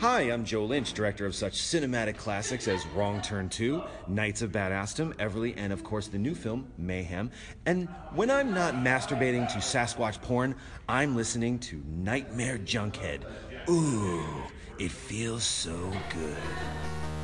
Hi, I'm Joe Lynch, director of such cinematic classics as Wrong Turn 2, Knights of Badassdom, Everly, and of course the new film, Mayhem. And when I'm not masturbating to Sasquatch porn, I'm listening to Nightmare Junkhead. Ooh, it feels so good.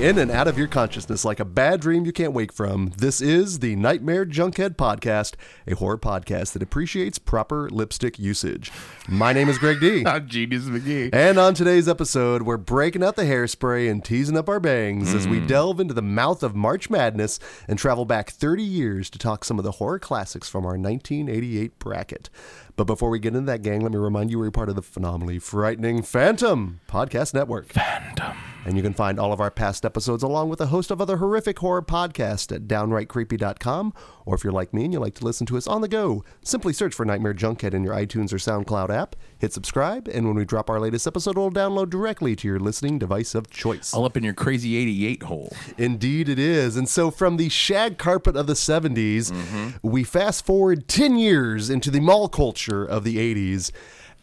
In and out of your consciousness like a bad dream you can't wake from, this is the Nightmare Junkhead Podcast, a horror podcast that appreciates proper lipstick usage. My name is Greg D. I'm Genius McGee. And on today's episode, we're breaking out the hairspray and teasing up our bangs as we mm. delve into the mouth of March Madness and travel back 30 years to talk some of the horror classics from our 1988 bracket. But before we get into that, gang, let me remind you we're part of the phenomenally frightening Phantom Podcast Network. Phantom. And you can find all of our past episodes along with a host of other horrific horror podcasts at downrightcreepy.com. Or if you're like me and you like to listen to us on the go, simply search for Nightmare Junkhead in your iTunes or SoundCloud app, hit subscribe, and when we drop our latest episode, it'll download directly to your listening device of choice. All up in your crazy 88 hole. Indeed, it is. And so, from the shag carpet of the 70s, mm-hmm. we fast forward 10 years into the mall culture of the 80s.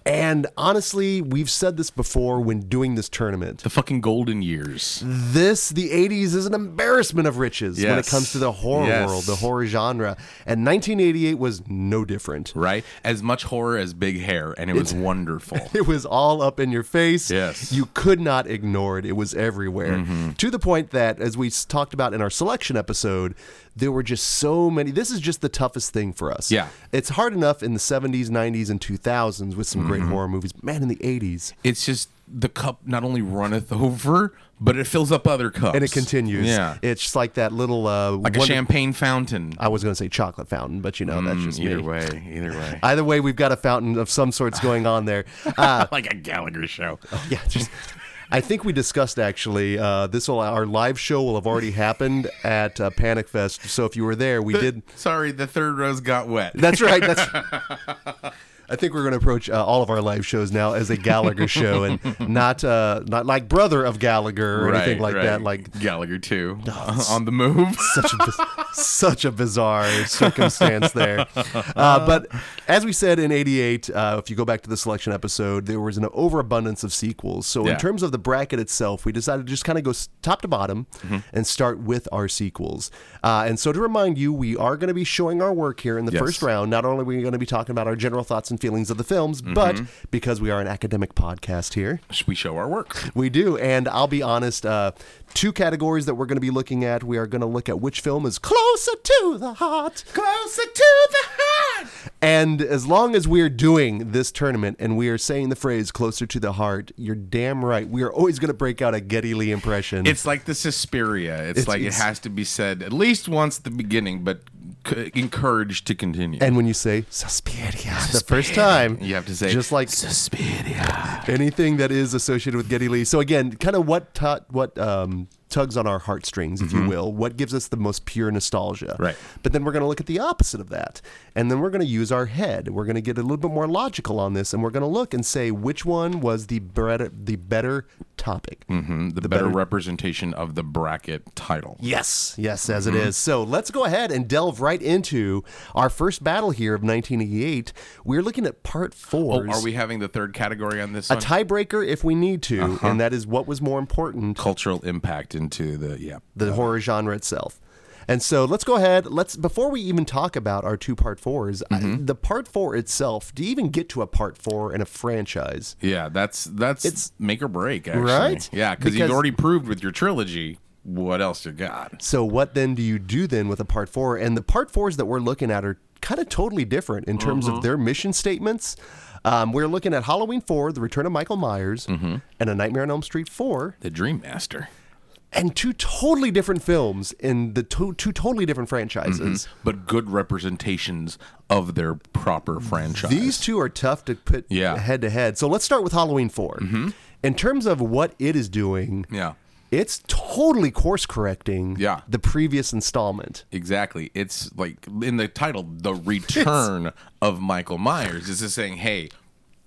And honestly, we've said this before when doing this tournament. The fucking golden years. This, the 80s, is an embarrassment of riches when it comes to the horror Yes. world, the horror genre. And 1988 was no different. Right? As much horror as big hair, and it was wonderful. It was all up in your face. Yes. You could not ignore it. It was everywhere. Mm-hmm. To the point that, as we talked about in our selection episode, there were just so many. This is just the toughest thing for us. Yeah. It's hard enough in the 70s, 90s, and 2000s with some Mm-hmm. great horror movies. Man, in the 80s. It's just the cup not only runneth over, but it fills up other cups. And it continues. Yeah. It's just like that little. Uh, like a wonder- champagne fountain. I was going to say chocolate fountain, but you know, that's Mm, just either me. way. Either way. Either way, we've got a fountain of some sorts going on there. Uh, like a Gallagher show. yeah, just. I think we discussed actually. Uh, this will our live show will have already happened at uh, Panic Fest. So if you were there, we did. Sorry, the third rose got wet. That's right. That's. I think we're going to approach uh, all of our live shows now as a Gallagher show, and not uh, not like brother of Gallagher or anything like that. Like Gallagher too. on the move. such a such a bizarre circumstance there. Uh, but as we said in '88, uh, if you go back to the selection episode, there was an overabundance of sequels. So in terms of the bracket itself, we decided to just kind of go top to bottom Mm-hmm. and start with our sequels. Uh, and so to remind you, we are going to be showing our work here in the Yes. first round. Not only are we going to be talking about our general thoughts and feelings of the films, but Mm-hmm. because we are an academic podcast here. we show our work. We do, and I'll be honest. Uh, two categories that we're going to be looking at. We are going to look at which film is closer to the heart, closer to the heart. And as long as we're doing this tournament and we are saying the phrase "closer to the heart," you're damn right. We are always going to break out a Geddy Lee impression. It's like the Suspiria. It's, It's- like it's- it has to be said at least once at the beginning, but c- encouraged to continue. and when you say Suspiria the first time, you have to say just like Suspiria. anything that is associated with Geddy Lee. So again, kind of what tu- what um, tugs on our heartstrings, if you will, what gives us the most pure nostalgia. Mm-hmm. Right. But then we're going to look at the opposite of that, and then we're going to use our head. We're going to get a little bit more logical on this, and we're going to look and say which one was the better the better topic. hmm The, better, representation of the bracket title. Yes, yes, as Mm-hmm. it is. So let's go ahead and delve right into our first battle here of 1988. We're looking at part four. Oh, are we having the third category on this a one? tiebreaker if we need to, Uh-huh. and that is what was more important Cultural impact into the yeah. the horror genre itself. And so let's go ahead. Let's before we even talk about our two part 4s Mm-hmm. the part four itself. Do you even get to a part four in a franchise? Yeah, that's that's It's- make or break, actually. Right? Yeah, because you've already proved with your trilogy what else you got. So what then do you do then with a part four? And the part fours that we're looking at are kind of totally different in terms Mm-hmm. of their mission statements. Um, we're looking at Halloween 4, The Return of Michael Myers, Mm-hmm. and A Nightmare on Elm Street 4, The Dream Master. And two totally different films in the two, two totally different franchises. Mm-hmm. But good representations of their proper franchise. These two are tough to put head to head. So let's start with Halloween 4. Mm-hmm. In terms of what it is doing, Yeah. it's totally course correcting Yeah. the previous installment. Exactly. It's like in the title, The Return of Michael Myers. It's just saying, hey,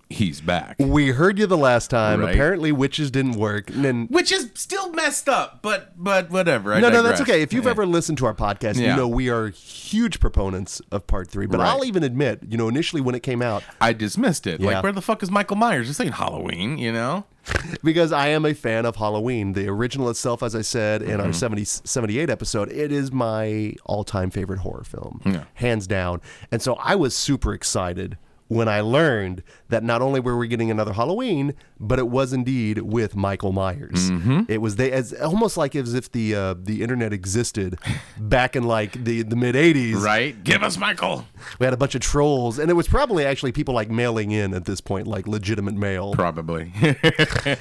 he's back. We heard you the last time. Right. Apparently, witches didn't work. And then, Which is still messed up, but but whatever. I no, no, that's okay. If you've ever listened to our podcast, you know we are huge proponents of part three. But Right. I'll even admit, you know, initially when it came out, I dismissed it. Yeah. Like, where the fuck is Michael Myers? This ain't Halloween, you know? because I am a fan of Halloween. The original itself, as I said in Mm-hmm. our 70, 78 episode, it is my all time favorite horror film, Yeah. hands down. And so I was super excited when I learned that not only were we getting another Halloween, but it was indeed with Michael Myers. Mm-hmm. It was they as almost like as if the uh, the internet existed back in like the the mid '80s. Right? Give us Michael. We had a bunch of trolls, and it was probably actually people like mailing in at this point, like legitimate mail. Probably.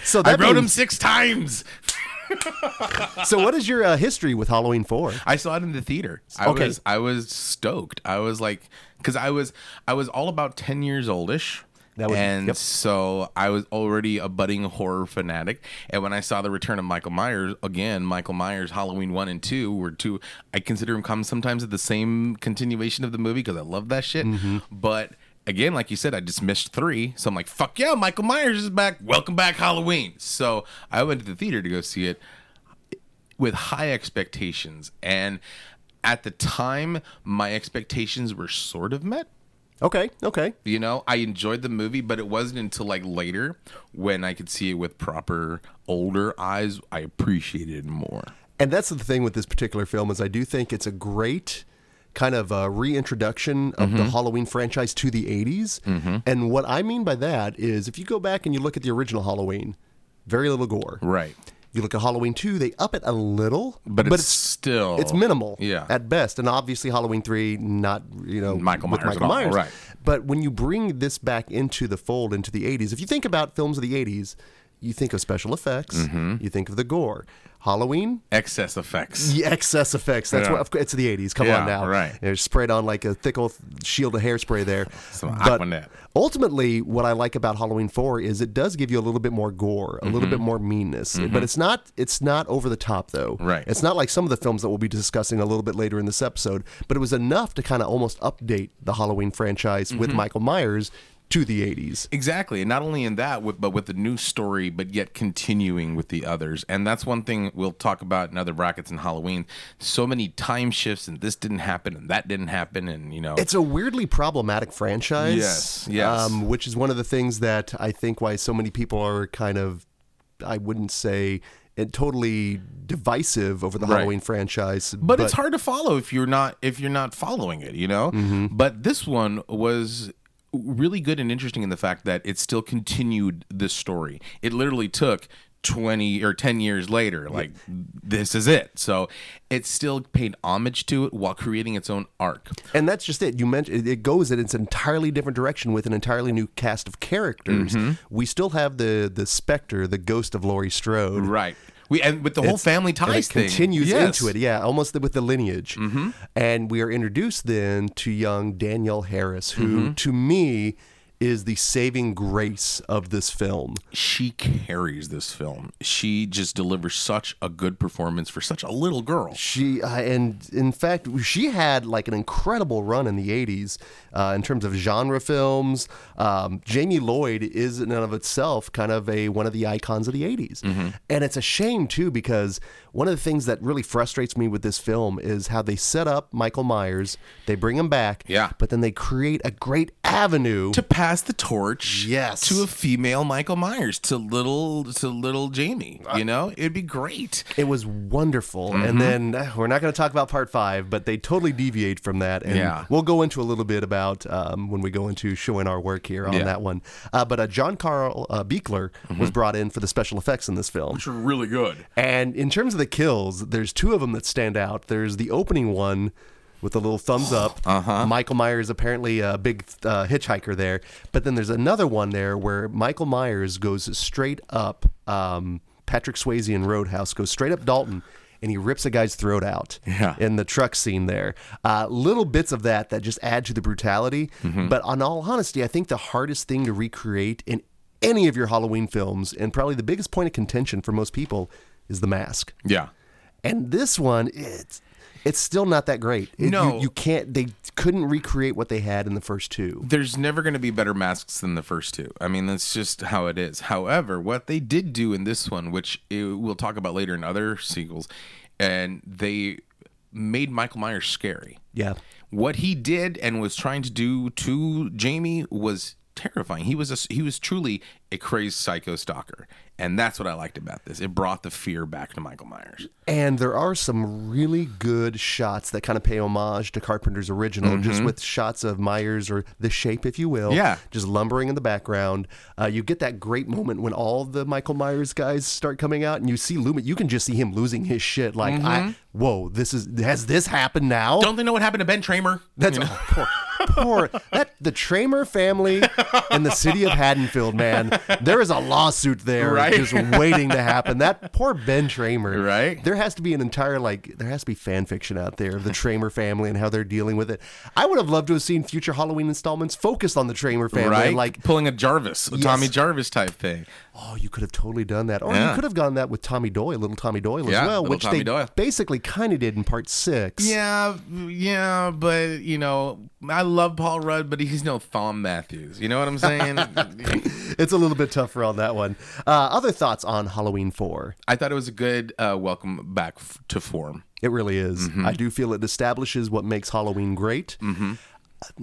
So I wrote him six times. So, what is your uh, history with Halloween Four? I saw it in the theater. I Okay. was I was stoked. I was like cuz I was I was all about 10 years oldish. That would- and yep. so I was already a budding horror fanatic. And when I saw the return of Michael Myers, again, Michael Myers Halloween 1 and 2 were two I consider them come sometimes at the same continuation of the movie because I love that shit. Mm-hmm. But again, like you said, I just missed 3. So I'm like, "Fuck yeah, Michael Myers is back. Welcome back Halloween." So I went to the theater to go see it with high expectations and at the time my expectations were sort of met Okay, okay. you know i enjoyed the movie but it wasn't until like later when i could see it with proper older eyes i appreciated it more And that's the thing with this particular film is I do think it's a great kind of uh, reintroduction of Mm-hmm. the Halloween franchise to the 80s. And what I mean by that is if you go back and you look at the original Halloween, very little gore. right You look at Halloween 2, they up it a little, but, it's, still it's minimal yeah. at best. And obviously halloween 3 not you know Michael Myers michael at myers. right. but when you bring this back into the fold into the 80s if you think about films of the 80s you think of special effects. Mm-hmm. you think of the gore. Halloween? Excess effects. The excess effects. That's Yeah. what it's the 80s come Yeah, on now. right. they're sprayed on like a thick old shield of hairspray there. Some but Aquanet. ultimately what i like about halloween 4 is it does give you a little bit more gore a little bit mm-hmm. more meanness. But mm-hmm. it's not it's not over the top though. Right. it's not like some of the films that we'll be discussing a little bit later in this episode but it was enough to kind of almost update the halloween franchise with mm-hmm. michael myers to the 80s Exactly, and not only in that, with, but with the new story, but yet continuing with the others, and that's one thing we'll talk about in other brackets in Halloween. So many time shifts, and this didn't happen, and that didn't happen, and you know, It's a weirdly problematic franchise. Yes, yes. Um, which is one of the things that I think why so many people are kind of, I wouldn't say, it totally divisive over the Right. Halloween franchise. but, it's hard to follow if you're not if you're not following it, you know. But this one was really good and interesting in the fact that it still continued this story. It literally took 20 or 10 years later like this is it so it still paid homage to it while creating its own arc And that's just it. You mentioned it goes in its entirely different direction with an entirely new cast of characters. Mm-hmm. We still have the the specter, the ghost of Laurie Strode. right we and with the whole family ties it thing continues Yes. Mm-hmm. into it, yeah, almost with the lineage. And we are introduced then to young Danielle Harris, who Mm-hmm. to me is the saving grace of this film. she carries this film she just delivers such a good performance for such a little girl She uh, and in fact, she had like an incredible run in the '80s uh, in terms of genre films. Um, Jamie Lloyd is in and of itself kind of a one of the icons of the '80s, Mm-hmm. and it's a shame too because one of the things that really frustrates me with this film is how they set up Michael Myers, they bring him back, Yeah. but then they create a great avenue to pass the torch Yes. to a female Michael Myers to little to little Jamie you know it'd be great It was wonderful. Mm-hmm. And then uh, we're not going to talk about part five, but they totally deviate from that. And Yeah. we'll go into a little bit about um, when we go into showing our work here on Yeah. Mm-hmm. that one. Uh, but uh, John Carl uh, Buechler was brought in for the special effects in this film. which are really good And in terms of the kills, there's two of them that stand out. There's the opening one with a little thumbs up. Uh-huh. Michael Myers apparently a big uh, hitchhiker there, but then there's another one there where Michael Myers goes straight up. Um, Patrick Swayze in Roadhouse goes straight up Dalton. And he rips a guy's throat out Yeah. in the truck scene there. Uh, little bits of that that just add to the brutality. Mm-hmm. But on all honesty, I think the hardest thing to recreate in any of your Halloween films, and probably the biggest point of contention for most people, is the mask. yeah And this one, it's it's still not that great. It- No. you, you can't. They couldn't recreate what they had in the first two. there's never going to be better masks than the first two. I mean, that's just how it is. However, what they did do in this one, which it, we'll talk about later in other sequels, and they made Michael Myers scary. Yeah. What he did and was trying to do to Jamie was terrifying. He was a, he was truly a crazed psycho stalker, and that's what I liked about this. It brought the fear back to Michael Myers. And there are some really good shots that kind of pay homage to Carpenter's original, just with shots of Myers or the shape, if you will. Mm-hmm. Yeah. Just lumbering in the background. Uh, you get that great moment when all the Michael Myers guys start coming out and you see Loomis. You can just see him losing his shit. Like, Mm-hmm. I, whoa, this is, has this happened now? Don't they know what happened to Ben Tramer? That's You know? oh, poor, that the Tramer family in the city of Haddonfield, man. There is a lawsuit there Right. just waiting to happen. That poor Ben Tramer. Right. There has to be an entire like there has to be fan fiction out there of the Tramer family and how they're dealing with it. I would have loved to have seen future Halloween installments focused on the Tramer family. right? Like, pulling a Jarvis, a Yes. Tommy Jarvis type thing. Oh, you could have totally done that, or you could have gone that with Tommy Doyle, little Tommy Doyle Yeah, as well, which Tommy they Doyle. basically kind of did in part six. Yeah, yeah, but you know, I love Paul Rudd, but he's no Thom Matthews. You know what I'm saying? It's a little bit tougher on that one. Uh, other thoughts on Halloween four? I thought it was a good uh, welcome back f- to form. It really is. Mm-hmm. I do feel it establishes what makes Halloween great. Mm-hmm.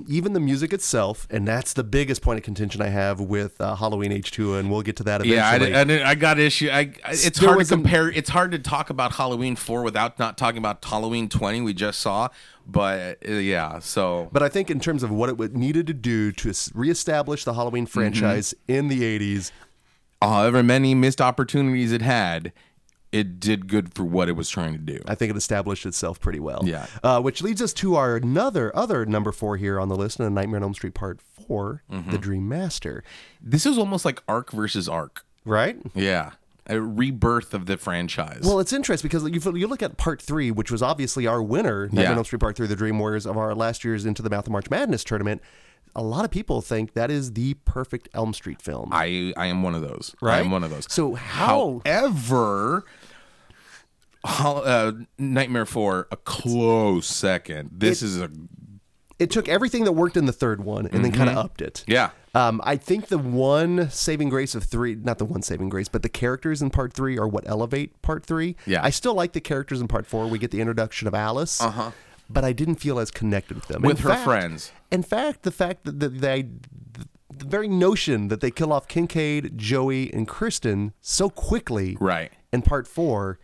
Even the music itself, and that's the biggest point of contention I have with uh, Halloween H2, and we'll get to that Yeah, I, eventually. I, I got issue. I, I- it's There hard to compare. It's hard to talk about Halloween four without not talking about Halloween twenty we just saw. But uh, yeah, so but I think in terms of what it would, needed to do to reestablish the Halloween Mm-hmm. franchise in the 80s, however many missed opportunities it had, it did good for what it was trying to do. I think it established itself pretty well. Yeah. Uh, which leads us to our another other number four here on the list, and Nightmare on Elm Street Part 4, Mm-hmm. The Dream Master. This is almost like Arc versus Arc. Right? Yeah, a rebirth of the franchise. Well, it's interesting because you, you look at part three, which was obviously our winner, Nightmare Yeah. on Elm Street Part Three, the Dream Warriors of our last year's Into the Mouth of March Madness tournament. A lot of people think that is the perfect Elm Street film. I I am one of those. Right? I am one of those. So how- However, uh, Nightmare Four a close second. This is a it took everything that worked in the third one and then kind of upped it. Mm-hmm. yeah. Um, I think the one saving grace of three, not the one saving grace, but the characters in part three are what elevate part three. Yeah. I still like the characters in part four. We get the introduction of Alice, uh-huh. but I didn't feel as connected with them. With In her fact- friends. In fact, the fact that the, they, the very notion that they kill off Kincaid, Joey, and Kristen so quickly Right. in part four,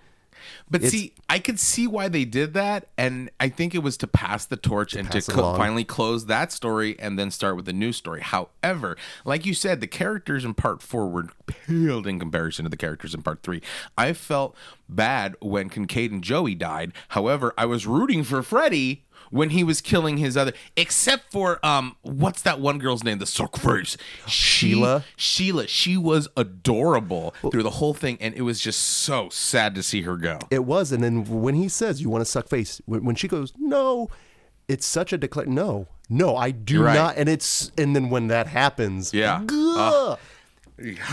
But It's- see, I could see why they did that, and I think it was to pass the torch and to co- finally close that story and then start with a new story. However, like you said, the characters in part four were paled in comparison to the characters in part three. I felt bad when Kincaid and Joey died. However, I was rooting for Freddy when he was killing his other except for um what's that one girl's name the sock face Sheila? sheila she was adorable through the whole thing and it was just so sad to see her go it was. And then when he says, You want to suck face, when, when she goes, No, it's such a declare. No, no, I do Right. not. And it's, and then when that happens, Yeah. gah.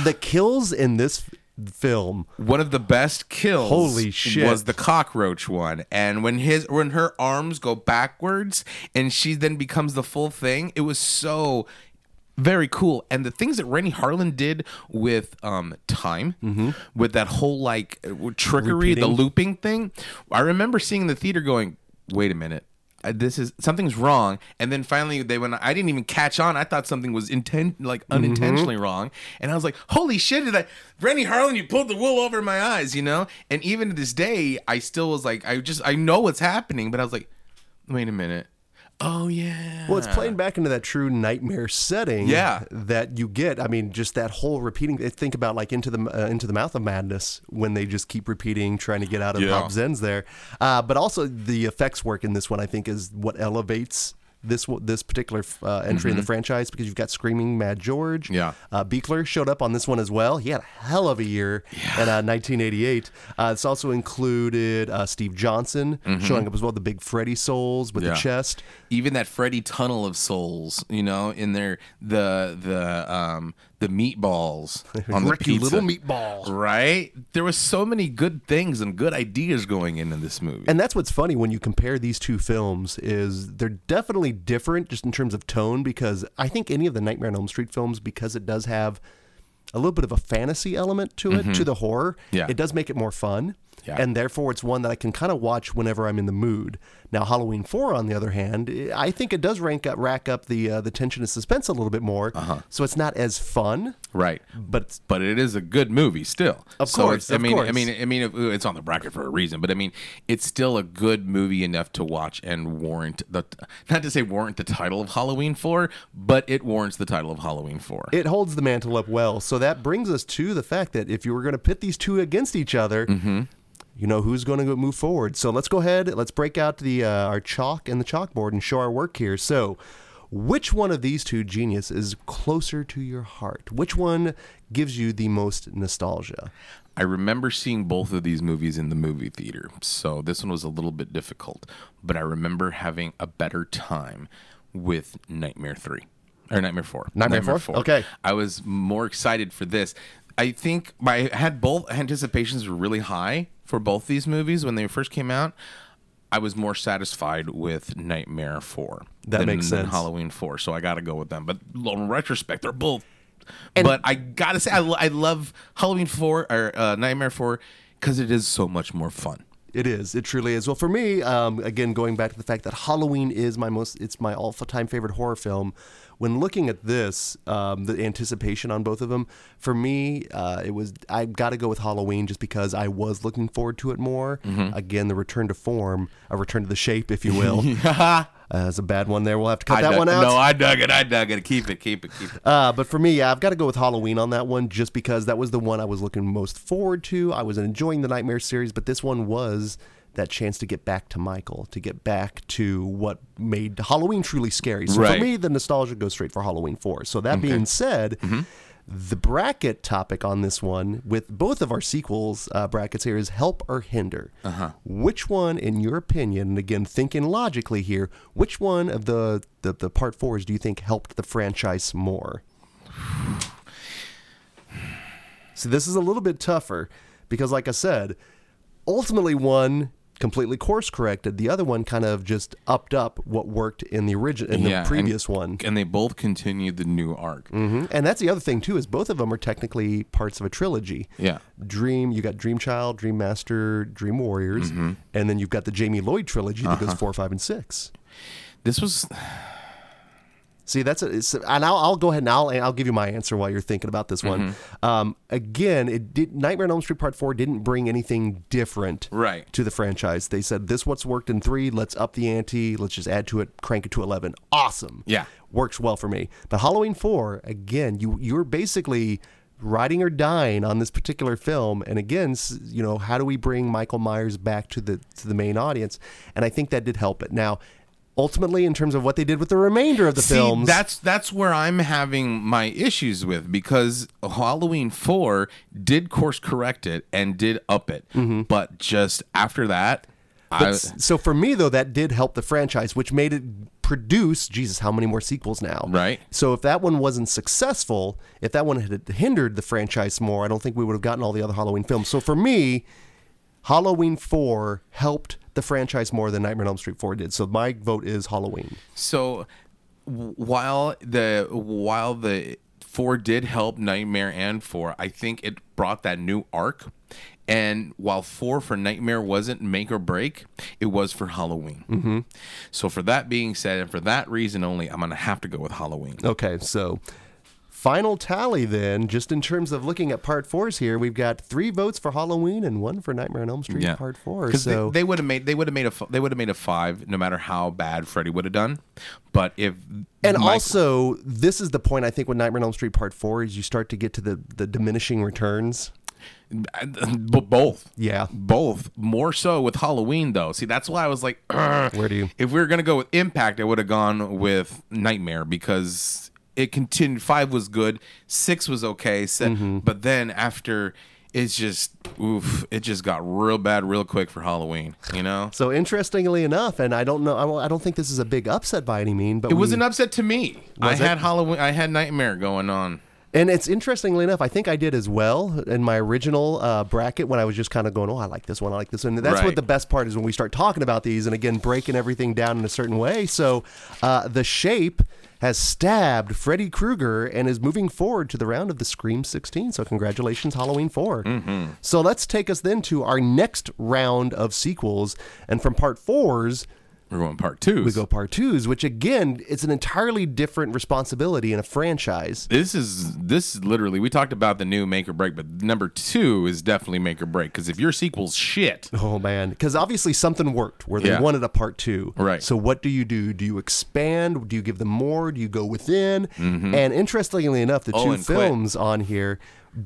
the kills in this film, one of the best kills Holy shit. was the cockroach one. And when his when her arms go backwards and she then becomes the full thing it was so very cool. And the things that Renny Harlin did with um time with that whole like trickery the looping thing I remember seeing the theater going wait a minute Uh, this is something's wrong. And then finally they when I didn't even catch on. I thought something was intent like mm-hmm. unintentionally wrong. And I was like holy shit did I Renny Harlin you pulled the wool over my eyes you know? And even to this day I still was like I just I know what's happening but I was like wait a minute oh yeah well, it's playing back into that true nightmare setting Yeah. that you get. I mean, just that whole repeating. Think about like into the uh, into the mouth of madness when they just keep repeating, trying to get out of Yeah. Hobbs ends there. Uh, but also the effects work in this one, I think, is what elevates. This this particular uh, entry in the franchise because you've got Screaming Mad George. Mm-hmm. Yeah. Uh, Buechler showed up on this one as well. He had a hell of a year in uh, 1988. Uh, it's also included uh, Steve Johnson showing up as well, the big Freddy souls with Mm-hmm. Yeah. the chest. even that Freddy tunnel of souls, you know, in there the the um the meatballs on the Ricky pizza. Little Meatball. Right? There was so many good things and good ideas going into this movie. And that's what's funny when you compare these two films is they're definitely different just in terms of tone because I think any of the Nightmare on Elm Street films because it does have a little bit of a fantasy element to it to the horror, Mm-hmm. Yeah. it does make it more fun. Yeah. And therefore it's one that I can kind of watch whenever I'm in the mood. Now Halloween 4 on the other hand, I think it does rank up rack up the uh, the tension and suspense a little bit more. Uh-huh. So it's not as fun, right. but but it is a good movie still. Of So course, I of mean, I mean, I mean, it's on the bracket for a reason. But I mean, it's still a good movie enough to watch and warrant the not to say warrant the title of Halloween Four, but it warrants the title of Halloween Four. it holds the mantle up well. So that brings us to the fact that if you were going to pit these two against each other, Mm-hmm. You know who's going to move forward. So let's go ahead. Let's break out the uh, our chalk and the chalkboard and show our work here. So, which one of these two genius is closer to your heart? Which one gives you the most nostalgia? I remember seeing both of these movies in the movie theater, so this one was a little bit difficult. But I remember having a better time with Nightmare Three or Nightmare Four. Nightmare 4? Okay. I was more excited for this. I think my I had both anticipations were really high for both these movies when they first came out. I was more satisfied with Nightmare Four. That than, makes than. Halloween Four, so I got to go with them. But in retrospect, they're both. but I gotta say, I, I love Halloween Four or uh, Nightmare Four because it is so much more fun. It is. It truly is. Well, for me, um, again, going back to the fact that Halloween is my most, it's my all-time favorite horror film. When looking at this, um, the anticipation on both of them, for me, uh, it was I got to go with Halloween just because I was looking forward to it more. Again, the return to form, a return to the shape, if you will. uh, it's a bad one there. We'll have to cut I that dug- one out. No, I dug it. I dug it. Keep it. Keep it. Keep it. Uh, but for me, yeah, I've got to go with Halloween on that one just because that was the one I was looking most forward to. I was enjoying the Nightmare series, but this one was that chance to get back to Michael, to get back to what made Halloween truly scary. So Right. for me, the nostalgia goes straight for Halloween 4. So that being said, the bracket topic on this one, with both of our sequels uh, brackets here, is help or hinder. Uh-huh. Which one, in your opinion, and again, thinking logically here, which one of the, the, the part fours do you think helped the franchise more? See, this is a little bit tougher because, like I said, ultimately one completely course corrected. The other one kind of just upped up what worked in the original, in Yeah, the previous and, one. and they both continued the new arc. Mhm. And that's the other thing too is both of them are technically parts of a trilogy. Yeah. Dream, you got Dream Child, Dream Master, Dream Warriors, Mm-hmm. and then you've got the Jamie Lloyd trilogy that Uh-huh. goes four, five, and six. This was See, that's a, and I'll, I'll go ahead and I'll, I'll give you my answer while you're thinking about this one. Mm-hmm. Um, again, it did Nightmare on Elm Street Part Four didn't bring anything different Right. to the franchise. They said this what's worked in three. Let's up the ante. Let's just add to it, crank it to eleven. Awesome. Yeah. works well for me. But Halloween Four, again, you you're basically riding or dying on this particular film and again you know how do we bring michael myers back to the to the main audience and i think that did help it now ultimately in terms of what they did with the remainder of the See, films that's that's where I'm having my issues with because Halloween four did course correct it and did up it, mm-hmm. but just after that, I, so for me though, that did help the franchise, which made it produce. Jesus, how many more sequels now? Right. So if that one wasn't successful, if that one had hindered the franchise more, I don't think we would have gotten all the other Halloween films. So for me, Halloween Four helped the franchise more than Nightmare on Elm Street Four did. So my vote is Halloween. So while the while the four did help Nightmare and four, I think it brought that new arc. And while four for Nightmare wasn't make or break, it was for Halloween. Mm-hmm. So for that being said, and for that reason only, I'm gonna have to go with Halloween. Okay, so final tally then, just in terms of looking at part fours here, we've got three votes for Halloween and one for Nightmare on Elm Street Part Four. So they, would have made they would have made a they would have made a five no matter how bad Freddy would have done. But if And Mike- also, this is the point I think with Nightmare on Elm Street Part Four is you start to get to the the diminishing returns. b- uh, both Yeah. both more so with Halloween though. See, that's why I was like, "Ugh." Where do you- If we were gonna go with Impact, I would have gone with Nightmare because it continued. Five was good, six was okay, se- Mm-hmm. but then after. It's just oof! It just got real bad real quick for Halloween. You know, So interestingly enough, and I don't know, I don't- I don't think this is a big upset by any mean, but it was an upset to me. I it? had Halloween. I had Nightmare going on. And it's interestingly enough, I think I did as well in my original uh, bracket when I was just kind of going, "Oh, I like this one, I like this one." And that's what the best part is when we start talking about these, and again, breaking everything down in a certain way. So, uh, the shape has stabbed Freddy Krueger and is moving forward to the round of the Scream 16. So, congratulations, Halloween 4. Mm-hmm. So, let's take us then to our next round of sequels, and from part fours. We're going part twos. We go part twos, which again, it's an entirely different responsibility in a franchise. This is this is literally we talked about the new make or break, but number two is definitely make or break because if your sequel's shit, Oh man, because obviously something worked where they Yeah. wanted a part two. Right. So what do you do? Do you expand? Do you give them more? Do you go within? Mm-hmm. And interestingly enough, the Oh, two and quit. films on here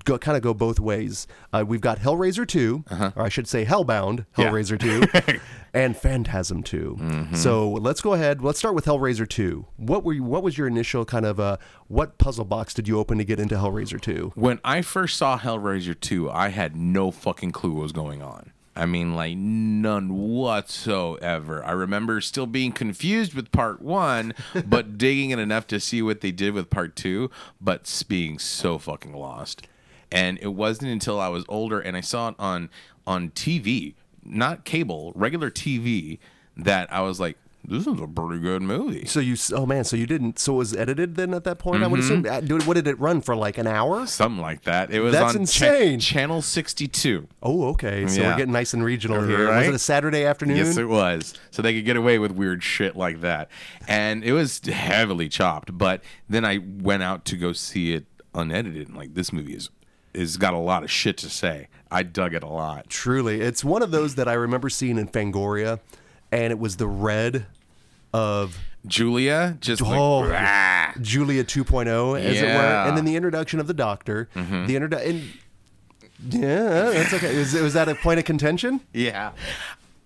go kind of go both ways. Uh, we've got Hellraiser 2, or I should say Hellbound Yeah. Hellraiser 2, and Phantasm 2. So let's go ahead. Let's start with Hellraiser 2. What were you, what was your initial kind of uh, what puzzle box did you open to get into Hellraiser 2? when I first saw Hellraiser 2, I had no fucking clue what was going on. I mean, like, none whatsoever. I remember still being confused with part one, but digging in enough to see what they did with part two, but being so fucking lost. And it wasn't until I was older and I saw it on on TV, not cable, regular TV, that I was like, this is a pretty good movie. So you, oh man, so you didn't, so it was edited then at that point, I would Mm-hmm. assume? Uh, dude, What did it run for, like an hour? Something like that. It was That's on cha- insane. channel 62. Oh, okay. So Yeah. we're getting nice and regional here. Right? Was it a Saturday afternoon? Yes, it was. So they could get away with weird shit like that. And it was heavily chopped. But then I went out to go see it unedited. And like, this movie is is got a lot of shit to say. I dug it a lot. Truly. It's one of those that I remember seeing in Fangoria, and it was the red of Julia just Oh. like "Rah." Julia 2.0, as it were. And then the introduction of the doctor. Mm-hmm. The introduction. Yeah, that's okay. Was, was that a point of contention? yeah.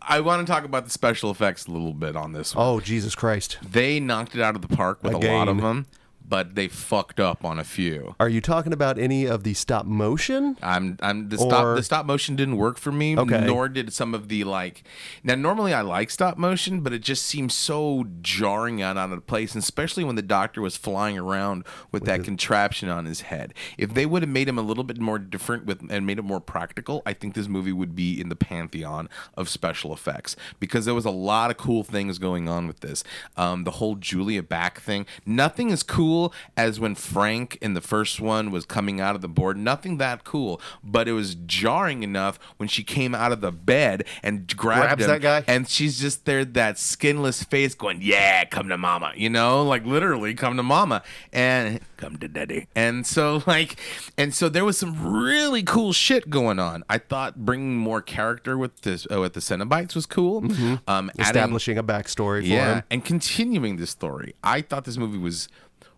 I want to talk about the special effects a little bit on this one. Oh, Jesus Christ. They knocked it out of the park with a lot of them, but they fucked up on a few. Are you talking about any of the stop motion? I'm I'm the Or- stop the stop motion didn't work for me. Okay. Nor did some of the like. Now normally I like stop motion, but it just seems so jarring out out of place, and especially when the doctor was flying around with that contraption on his head. If they would have made him a little bit more different with and made it more practical, I think this movie would be in the pantheon of special effects because there was a lot of cool things going on with this. Um, the whole Julia back thing. Nothing is cool as when Frank in the first one was coming out of the board. Nothing that cool, but it was jarring enough when she came out of the bed and grabbed Grabs him, that guy? and she's just there, that skinless face going, "Yeah, come to mama," you know, like literally come to mama and come to daddy. And so like, and so there was some really cool shit going on. I thought bringing more character with this uh, with the Cenobites was cool. Um, adding- Establishing a backstory for yeah, him. and continuing the story. I thought this movie was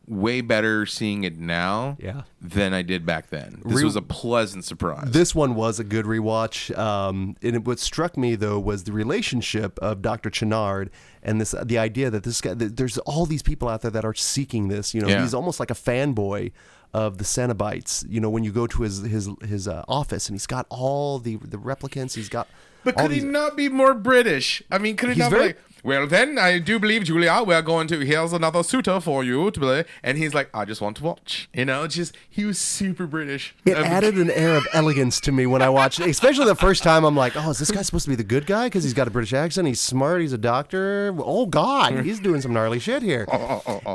way better seeing it now Yeah. than I did back then. This Re- was a pleasant surprise. This one was a good rewatch. Um, and it, what struck me though was the relationship of Dr. Channard and this the idea that this guy that there's all these people out there that are seeking this. You know, Yeah. he's almost like a fanboy of the Cenobites. You know, when you go to his his his uh, office and he's got all the the replicants. He's got but all could he not be more British? I mean, could he He's not very- be like, well, then I do believe, Julia, we're going to, here's another suitor for you to play. And he's like, I just want to watch. You know, just, he was super British. It Um, added an air of elegance to me when I watched it, especially the first time. I'm like, oh, is this guy supposed to be the good guy? Because he's got a British accent. He's smart. He's a doctor. Oh, God. He's doing some gnarly shit here.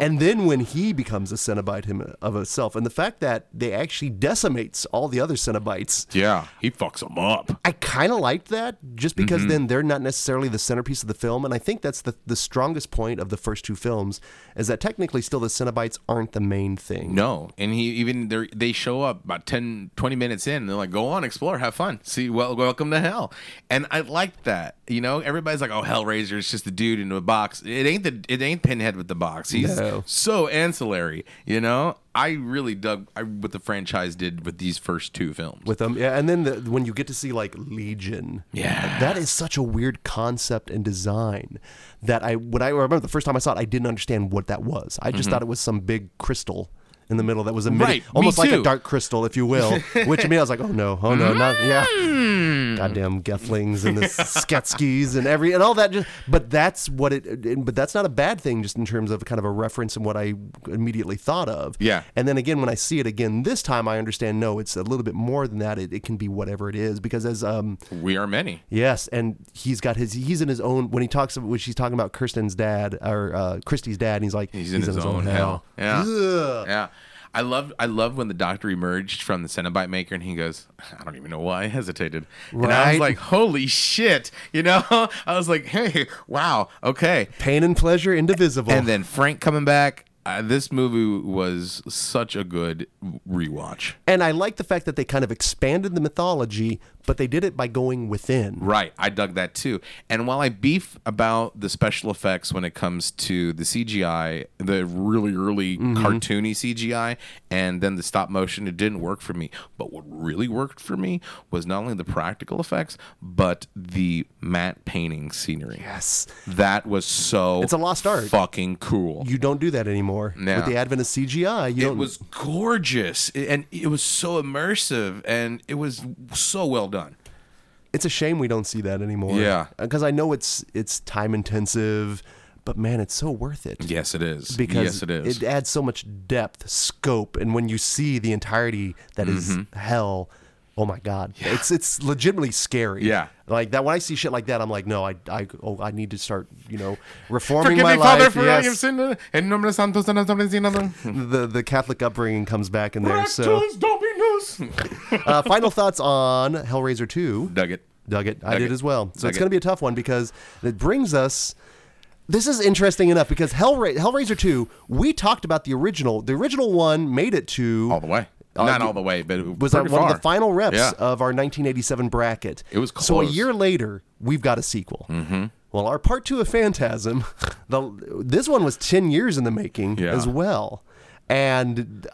And then when he becomes a Cenobite him, of himself, and the fact that they actually decimates all the other Cenobites, yeah, he fucks them up. I kind of liked that just Mm-hmm. because then they're not necessarily the centerpiece of the film. And I think that's the, the strongest point of the first two films is that technically still the Cenobites aren't the main thing. No, and he even they show up about 10, 20 minutes in. They're like, "Go on, explore, have fun, see, well, welcome to hell." And I liked that. You know, everybody's like, "Oh, Hellraiser is just a dude in a box." It ain't the it ain't Pinhead with the box. He's No. so ancillary. You know, I really dug I, what the franchise did with these first two films. with them. Yeah, and then the, when you get to see like Legion, Yeah. that is such a weird concept and design that I when I remember the first time I saw it, I didn't understand what that was. I just Mm-hmm. thought it was some big crystal. In the middle that was emitting, Right, almost like a dark crystal, if you will. Which to me, I was like, oh no, oh no, not yeah. Hmm. Goddamn Gelflings and the Skeksis and every and all that. Just, but that's what it. But that's not a bad thing, just in terms of kind of a reference and what I immediately thought of. Yeah. And then again, when I see it again this time, I understand. No, it's a little bit more than that. It, it can be whatever it is because as um We are many. Yes, and he's got his he's in his own when he talks when she's talking about Kirsten's dad or uh, Christy's dad, and he's like He's in his, own, hell. Yeah. Ugh. Yeah. I love I love when the doctor emerged from the Cenobite maker and he goes, I don't even know why I hesitated. And I was like, holy shit. You know? I was like, hey, wow, okay. Pain and pleasure indivisible. And then Frank coming back. Uh, this movie was such a good rewatch. And I like the fact that they kind of expanded the mythology, but they did it by going within. Right, I dug that too. And while I beef about the special effects when it comes to the CGI, the really early mm-hmm. cartoony CGI, and then the stop motion, it didn't work for me. But what really worked for me was not only the practical effects, but the matte painting scenery. Yes. That was so It's a lost art. Fucking cool. You don't do that anymore. No. With the advent of CGI, you it don't was gorgeous and it was so immersive and it was so well done. It's a shame we don't see that anymore. Yeah. Because I know it's it's time intensive, but man, it's so worth it. Yes, it is. because yes, it is. it adds so much depth, scope, and when you see the entirety that is hell, oh my god, it's it's legitimately scary. Mm-hmm. Yeah. like that. When I see shit like that, I'm like, no, I I oh I need to start you know reforming Forgive my me, Father, life. for I have yes. sinned. En nombre santo, santo, santo, santo. The the Catholic upbringing comes back in there. So, Raptors, uh, final thoughts on Hellraiser Two. Dug it. Dug it. I Dug did it. as well. So Dug it's it. going to be a tough one because it brings us. This is interesting enough because Hellra- Hellraiser 2, we talked about the original. The original one made it to. All the way. Uh, Not y- all the way, but it was our, pretty one of the final reps Yeah. of our 1987 bracket. It was So a year later, we've got a sequel. Mm-hmm. Well, our part two of Phantasm, the this one was 10 years in the making Yeah. as well, and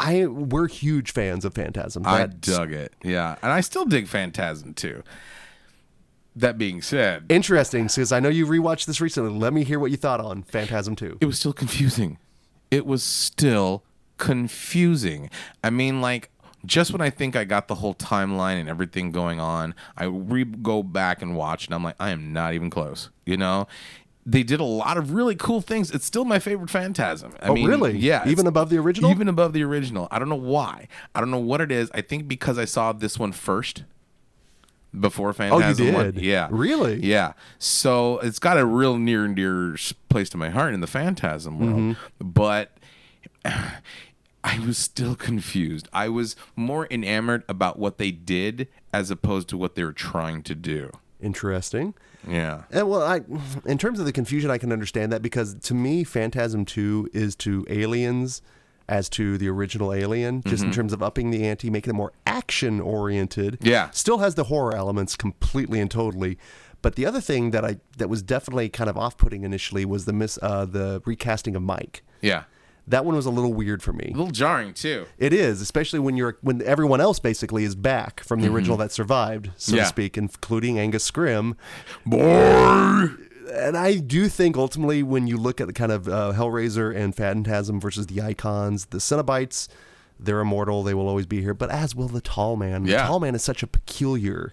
I we're huge fans of Phantasm. I dug it. Yeah. And I still dig Phantasm too. That being said, Interesting, because I know you rewatched this recently. Let me hear what you thought on Phantasm 2. it was still confusing. It was still confusing. I mean, like, just when I think I got the whole timeline and everything going on, I re- go back and watch, and I'm like, I am not even close. You know, they did a lot of really cool things. It's still my favorite Phantasm. I Oh, mean, really? Yeah, Even above the original? Even above the original. I don't know why. I don't know what it is. I think because I saw this one first before Phantasm. one. Oh, did? Yeah. Really? Yeah. So it's got a real near and dear place to my heart in the Phantasm world. Mm-hmm. But I was still confused. I was more enamored about what they did as opposed to what they were trying to do. Interesting. Yeah. And well, I, in terms of the confusion, I can understand that because to me, Phantasm 2 is to aliens as to the original Alien, just in terms of upping the ante, making it more action oriented. Yeah. Still has the horror elements completely and totally. But the other thing that I that was definitely kind of off putting initially was the miss uh, the recasting of Mike. Yeah. That one was a little weird for me. A little jarring too. It is, especially when you're when everyone else basically is back from the original that survived, so Yeah. to speak, including Angus Scrimm. Boy. And I do think ultimately, when you look at the kind of uh, Hellraiser and Phantasm versus the icons, the Cenobites, they're immortal. They will always be here. But as will the Tall Man. The Yeah. Tall Man is such a peculiar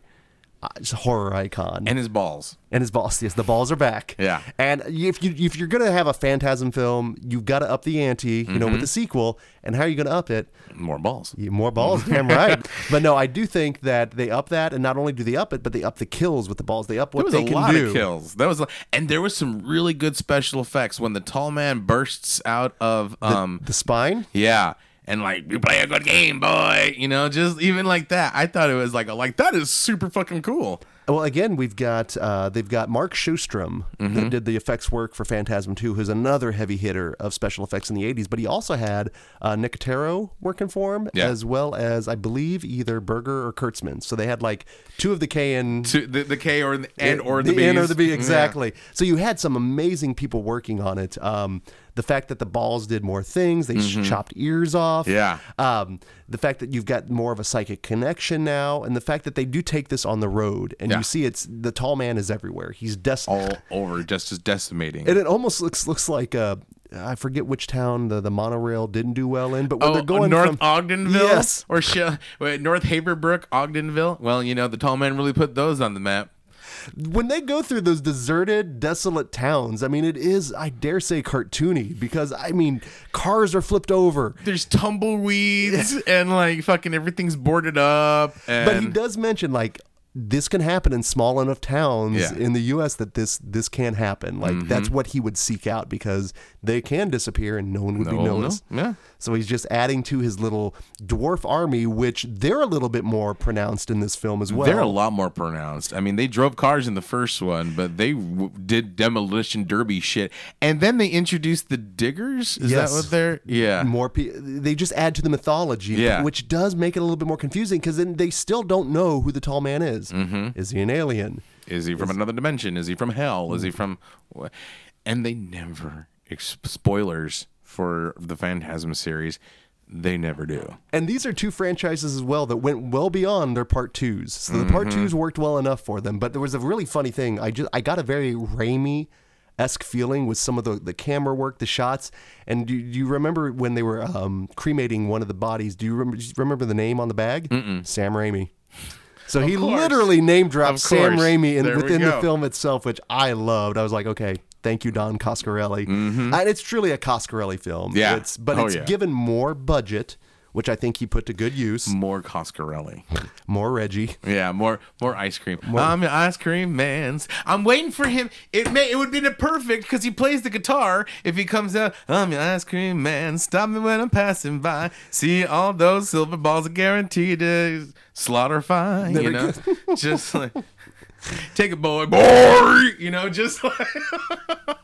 horror icon. And his balls. and his balls, yes, the balls are back. Yeah. And if you if you're gonna have a Phantasm film, you've got to up the ante, you know, Mm-hmm. with the sequel. And how are you gonna up it? More balls. More balls, damn right. But no, I do think that they up that, and not only do they up it, but they up the kills with the balls. They up what they can do. kills. That was, and there was some really good special effects when the tall man bursts out of um, The spine. yeah, and like you play a good game, boy. You know, just even like that. I thought it was like like that is super fucking cool. Well, again, we've got uh, they've got Mark Shostrom Mm-hmm. that did the effects work for Phantasm 2, who's another heavy hitter of special effects in the 80s. But he also had uh, Nicotero working for him, Yeah. as well as I believe either Berger or Kurtzman. So they had like two of the K and To the, the K or the and or the, B. the N or the B Yeah. exactly. So you had some amazing people working on it. Um, the fact that the balls did more things, they chopped ears off. Mm-hmm. Yeah. Um, the fact that you've got more of a psychic connection now, and the fact that they do take this on the road, and Yeah. you see it's the tall man is everywhere. He's des- all over, just as decimating. and it almost looks looks like uh, I forget which town the, the monorail didn't do well in, but when Oh, they're going North from Ogdenville, Yes. or Sh- wait, North Haverbrook, Ogdenville. Well, you know, the tall man really put those on the map. When they go through those deserted, desolate towns, I mean, it is, I dare say, cartoony because, I mean, cars are flipped over. There's tumbleweeds and like fucking everything's boarded up. And But he does mention, like, this can happen in small enough towns Yeah. Mm-hmm. in the U.S. that this this can happen. Like that's what he would seek out because they can disappear and no one would be No, no, noticed. yeah. So he's just adding to his little dwarf army, which they're a little bit more pronounced in this film as well. They're a lot more pronounced. I mean, they drove cars in the first one, but they w- did demolition derby shit, and then they introduced the diggers. Is Yes. that what they're? Yeah. more pe- they just add to the mythology Yeah. which does make it a little bit more confusing because then they still don't know who the tall man is Mm-hmm. is he an alien Is he from another dimension? Is he from hell? Is he from? And they never spoilers for the Phantasm series. They never do. and these are two franchises as well that went well beyond their part twos so the part Mm-hmm. twos worked well enough for them but there was a really funny thing i just i got a very Raimi esque feeling with some of the, the camera work, the shots. And do, do you remember when they were um, cremating one of the bodies? Do you remember, do you remember the name on the bag? Sam Raimi. So he course. literally name dropped Sam. Raimi in, within the film itself, which I loved. I was like, okay, thank you, Don Coscarelli. And it's truly a Coscarelli film. Mm-hmm. Yeah. It's, but Oh, it's yeah. given more budget, which I think he put to good use. More Coscarelli. More Reggie. Yeah, more more ice cream. I'm an ice cream man's. I'm waiting for him. It may it would be the perfect because he plays the guitar. If he comes out, I'm your ice cream man. Stop me when I'm passing by. See all those silver balls are guaranteed to slaughter fine. You know, just like take a boy, boy. You know, just like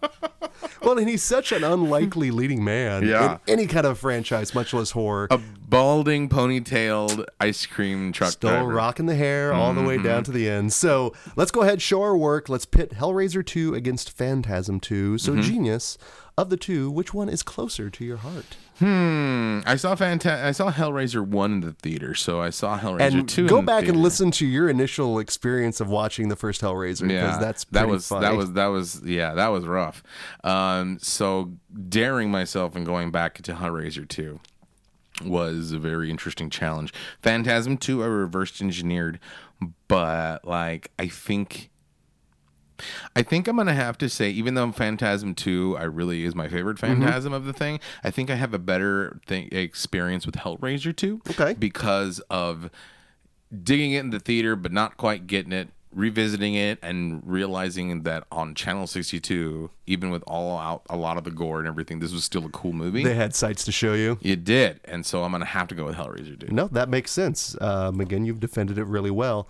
Well, and he's such an unlikely leading man Yeah. in any kind of franchise, much less horror. a balding, ponytailed ice cream truck Still driver. Mm-hmm. rocking the hair all the way down to the end. So let's go ahead, show our work. Let's pit Hellraiser 2 against Phantasm 2. So, Mm-hmm. genius, of the two, which one is closer to your heart? Hmm. I saw Fanta- I saw Hellraiser one in the theater, so I saw Hellraiser And two. go back and listen to your initial experience of watching the first Hellraiser because that's that was funny. that was that was yeah that was rough. Um, so daring myself and going back to Hellraiser two was a very interesting challenge. Phantasm two I reversed engineered, but like I think. I think I'm gonna have to say, even though Phantasm 2 I really is my favorite Mm-hmm. Phantasm of the thing, I think I have a better thing, experience with Hellraiser 2. Okay. Because of digging it in the theater, but not quite getting it, revisiting it, and realizing that on Channel 62, even with all out a lot of the gore and everything, this was still a cool movie. they had sights to show you. it did, and so I'm gonna have to go with Hellraiser 2. No, that makes sense. Um, again, you've defended it really well.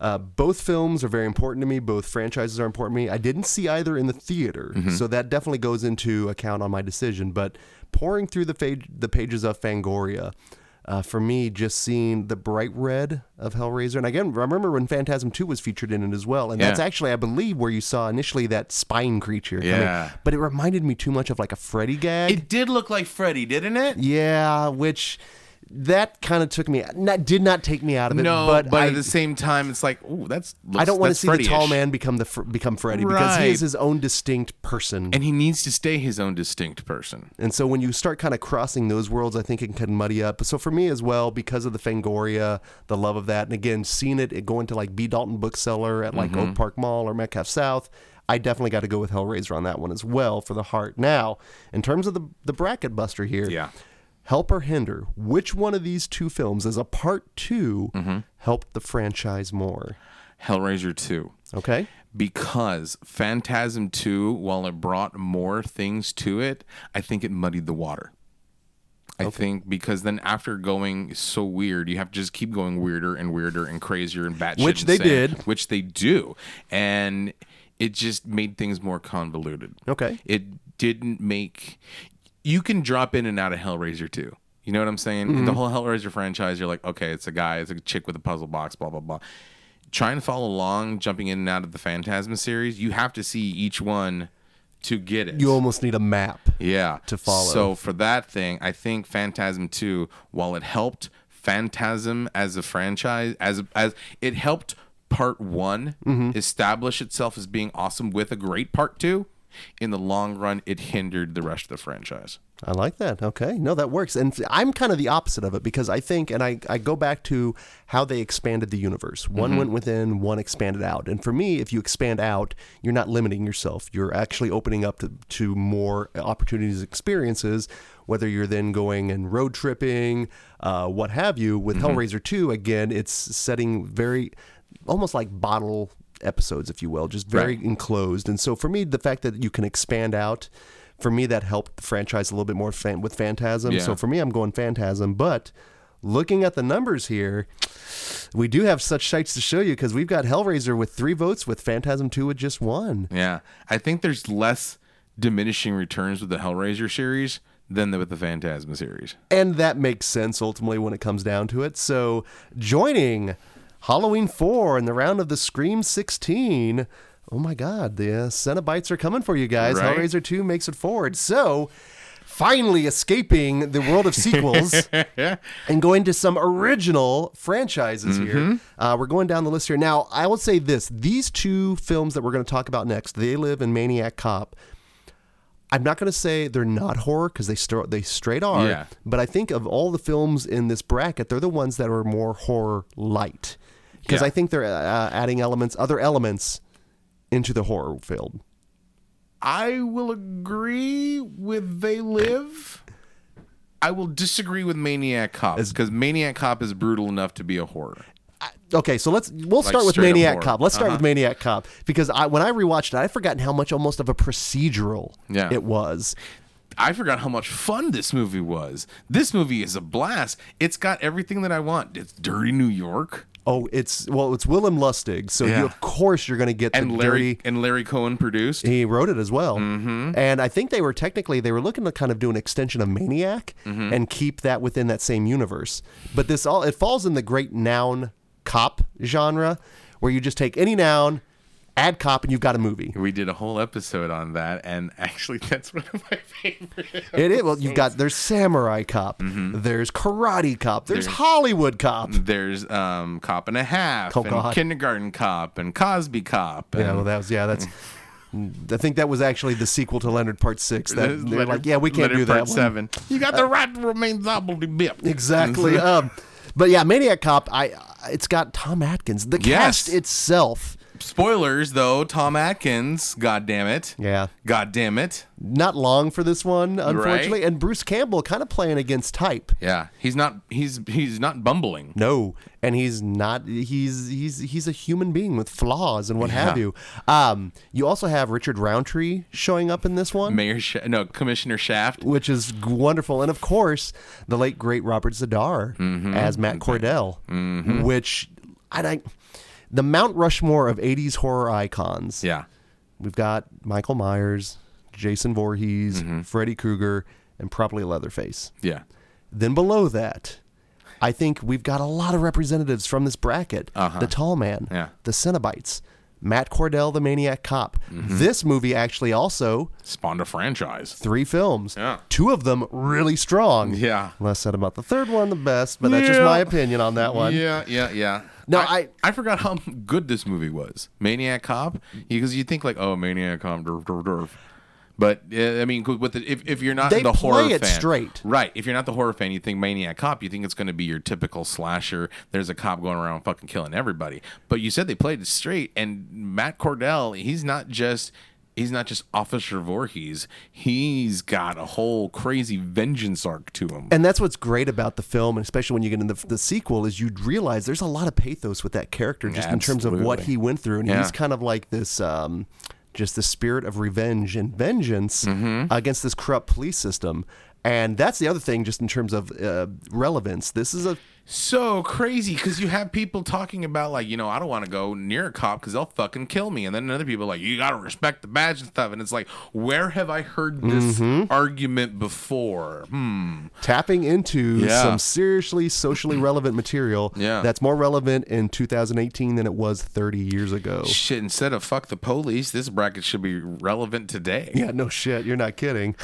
Uh, both films are very important to me. Both franchises are important to me. I didn't see either in the theater, Mm-hmm. so that definitely goes into account on my decision. But pouring through the, page, the pages of Fangoria, uh, for me, just seeing the bright red of Hellraiser, and again, I remember when Phantasm Two was featured in it as well, and that's actually, I believe, where you saw initially that spine creature. coming. Yeah. but it reminded me too much of like a Freddy gag. It did look like Freddy, didn't it? Yeah, which that kind of took me not did not take me out of it. No, but, but, I, at the same time, it's like, ooh, that's. I don't want to see the tall man become the become Freddy because he is his own distinct person. and he needs to stay his own distinct person. And so when you start kind of crossing those worlds, I think it can muddy up. So for me as well, because of the Fangoria, the love of that, and again, seeing it, it going to like B. Dalton Bookseller at like Mm-hmm. Oak Park Mall or Metcalf South, I definitely got to go with Hellraiser on that one as well for the heart. Now, in terms of the the bracket buster here, Yeah. Help or hinder, which one of these two films as a part 2 Mm-hmm. helped the franchise more? Hellraiser two. Okay. because Phantasm 2, while it brought more things to it, I think it muddied the water. I think because then after going so weird, you have to just keep going weirder and weirder and crazier and batshit Which they insane, did. which they do, and it just made things more convoluted. Okay. it didn't make. You can drop in and out of Hellraiser 2. You know what I'm saying? Mm-hmm. The whole Hellraiser franchise, you're like, okay, it's a guy, it's a chick with a puzzle box, blah blah blah trying to follow along, jumping in and out of the Phantasm series, you have to see each one to get it. You almost need a map. yeah. to follow. So for that thing, I think Phantasm 2, while it helped Phantasm as a franchise, as as it helped part one Mm-hmm. establish itself as being awesome with a great part two. In the long run, it hindered the rest of the franchise. I like that. Okay. No, that works. And I'm kind of the opposite of it because I think, and I, I go back to how they expanded the universe. One went within, one expanded out. And for me, if you expand out, you're not limiting yourself. You're actually opening up to, to more opportunities, experiences, whether you're then going and road tripping, uh, what have you. With Hellraiser 2, again, it's setting very, almost like bottle episodes, if you will, just very Right. enclosed. And so for me, the fact that you can expand out, for me, that helped the franchise a little bit more fan- with Phantasm. Yeah. So for me, I'm going Phantasm. But looking at the numbers here, we do have such sights to show you because we've got Hellraiser with three votes, with Phantasm 2 with just one. Yeah, I think there's less diminishing returns with the Hellraiser series than the, with the Phantasma series. And that makes sense ultimately when it comes down to it. So joining Halloween 4 and the round of the Scream 16. Oh my God, the uh, Cenobites are coming for you guys. Right. Hellraiser 2 makes it forward. So finally escaping the world of sequels and going to some original franchises here. Uh, we're going down the list here. Now, I will say this these two films that we're going to talk about next, They Live and Maniac Cop, I'm not going to say they're not horror because they st- they straight are. Yeah. But I think of all the films in this bracket, they're the ones that are more horror light because Yeah. I think they're uh, adding elements, other elements, into the horror field. I will agree with They Live. I will disagree with Maniac Cop because Maniac Cop is brutal enough to be a horror. Okay, so let's we'll start with Maniac. Cop. Let's start Uh-huh. with Maniac Cop because I when I rewatched it, I'd forgotten how much almost of a procedural Yeah. it was. I forgot how much fun this movie was. This movie is a blast. It's got everything that I want. It's dirty New York Oh, it's well, it's William Lustig, so Yeah. you of course you're going to get and the Larry dirty. and Larry Cohen produced. He wrote it as well, mm-hmm. and I think they were technically they were looking to kind of do an extension of Maniac Mm-hmm. and keep that within that same universe. But this all it falls in the great noun cop genre, where you just take any noun, add cop, and you've got a movie. We did a whole episode on that, and actually, that's one of my favorite. It is. Well, you've got there's samurai cop, Mm-hmm. there's karate cop, there's Hollywood cop. There's um, Cop and a Half, Oh, and God. Kindergarten Cop, and Cosby Cop. And Yeah, well, that was yeah. That's. I think that was actually the sequel to Leonard Part Six. That they're like, yeah, we can't Leonard do that Part one. Seven. You got the right to remain zobbledy bip. Exactly. um, but yeah, Maniac Cop. I. It's got Tom Atkins. The Yes. cast itself. Spoilers, though. Tom Atkins. God damn it. Yeah. God damn it. Not long for this one, unfortunately. Right. And Bruce Campbell kind of playing against type. Yeah, he's not. He's he's not bumbling. No, and he's not. He's he's he's a human being with flaws and what have you. Um, you also have Richard Roundtree showing up in this one. Mayor, Sha- no, Commissioner Shaft. which is wonderful. And of course, the late great Robert Z'Dar Mm-hmm. as Matt Cordell, which I, I the Mount Rushmore of '80s horror icons. Yeah, We've got Michael Myers, Jason Voorhees, Mm-hmm. Freddy Krueger, and probably Leatherface. yeah. Then below that, I think we've got a lot of representatives from this bracket. Uh-huh. The Tall Man, Yeah. the Cenobites, Matt Cordell, the Maniac Cop. Mm-hmm. This movie actually also Spawned a franchise. three films. Yeah. Two of them really strong. Yeah. Less said about the third one, the best, but that's just my opinion on that one. Yeah, yeah, yeah. No, I, I- I forgot how good this movie was. Maniac Cop, because you think like, oh, Maniac Cop, durf, durf, durf. But uh, I mean, with the, if if you're not They the play horror it fan, straight. right? If you're not the horror fan, you think Maniac Cop, you think it's going to be your typical slasher. There's a cop going around fucking killing everybody. But you said they played it straight, and Matt Cordell, he's not just. He's not just Officer Voorhees. He's got a whole crazy vengeance arc to him. And that's what's great about the film, and especially when you get into the, the sequel, is you realize there's a lot of pathos with that character, just in terms of what he went through, and Yeah. he's kind of like this, um, just the spirit of revenge and vengeance Mm-hmm. against this corrupt police system. And that's the other thing, just in terms of uh, relevance. This is a so crazy because you have people talking about like you know I don't want to go near a cop because they'll fucking kill me, and then other people are like you gotta respect the badge and stuff, and it's like where have I heard this Mm-hmm. argument before? Hmm. tapping into Yeah. some seriously socially relevant material Yeah. that's more relevant in 2018 than it was 30 years ago. Shit, instead of fuck the police, this bracket should be relevant today. Yeah, no shit. You're not kidding.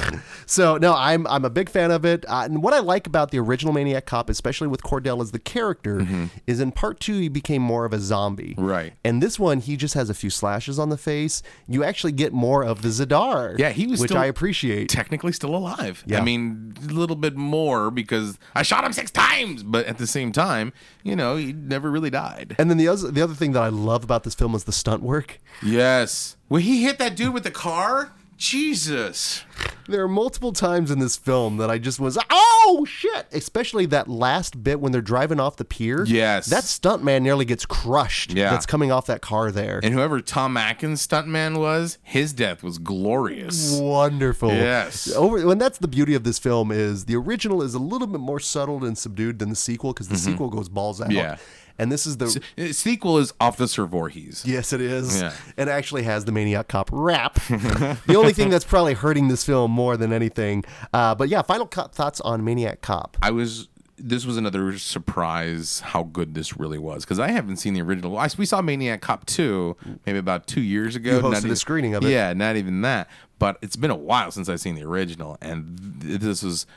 So no, I'm I'm a big fan of it. Uh, and what I like about the original Maniac Cop, especially with Cordell as the character is in part two he became more of a zombie. Mm-hmm. Right. And this one he just has a few slashes on the face. You actually get more of the Z'Dar. Yeah, he was which still I appreciate. technically still alive. Yeah. I mean, a little bit more because I shot him six times, but at the same time, you know, he never really died. And then the other the other thing that I love about this film is the stunt work. Yes. When he hit that dude with the car, Jesus. There are multiple times in this film that I just was, oh shit! Especially that last bit when they're driving off the pier. Yes. that stuntman nearly gets crushed. Yeah. that's coming off that car there. And whoever Tom Atkins stuntman was, his death was glorious. Wonderful. Yes. Over and that's the beauty of this film is the original is a little bit more subtle and subdued than the sequel because the sequel goes balls out. Mm-hmm. Yeah. And this is the Uh, Sequel is Officer Voorhees. Yes, it is. Yeah. And actually has the Maniac Cop rap. the only thing that's probably hurting this film more than anything. Uh, but yeah, final co- thoughts on Maniac Cop. I was. This was another surprise how good this really was because I haven't seen the original. I, we saw Maniac Cop two maybe about two years ago. You hosted Not even- screening of it. Yeah, not even that. But it's been a while since I've seen the original, and th- this was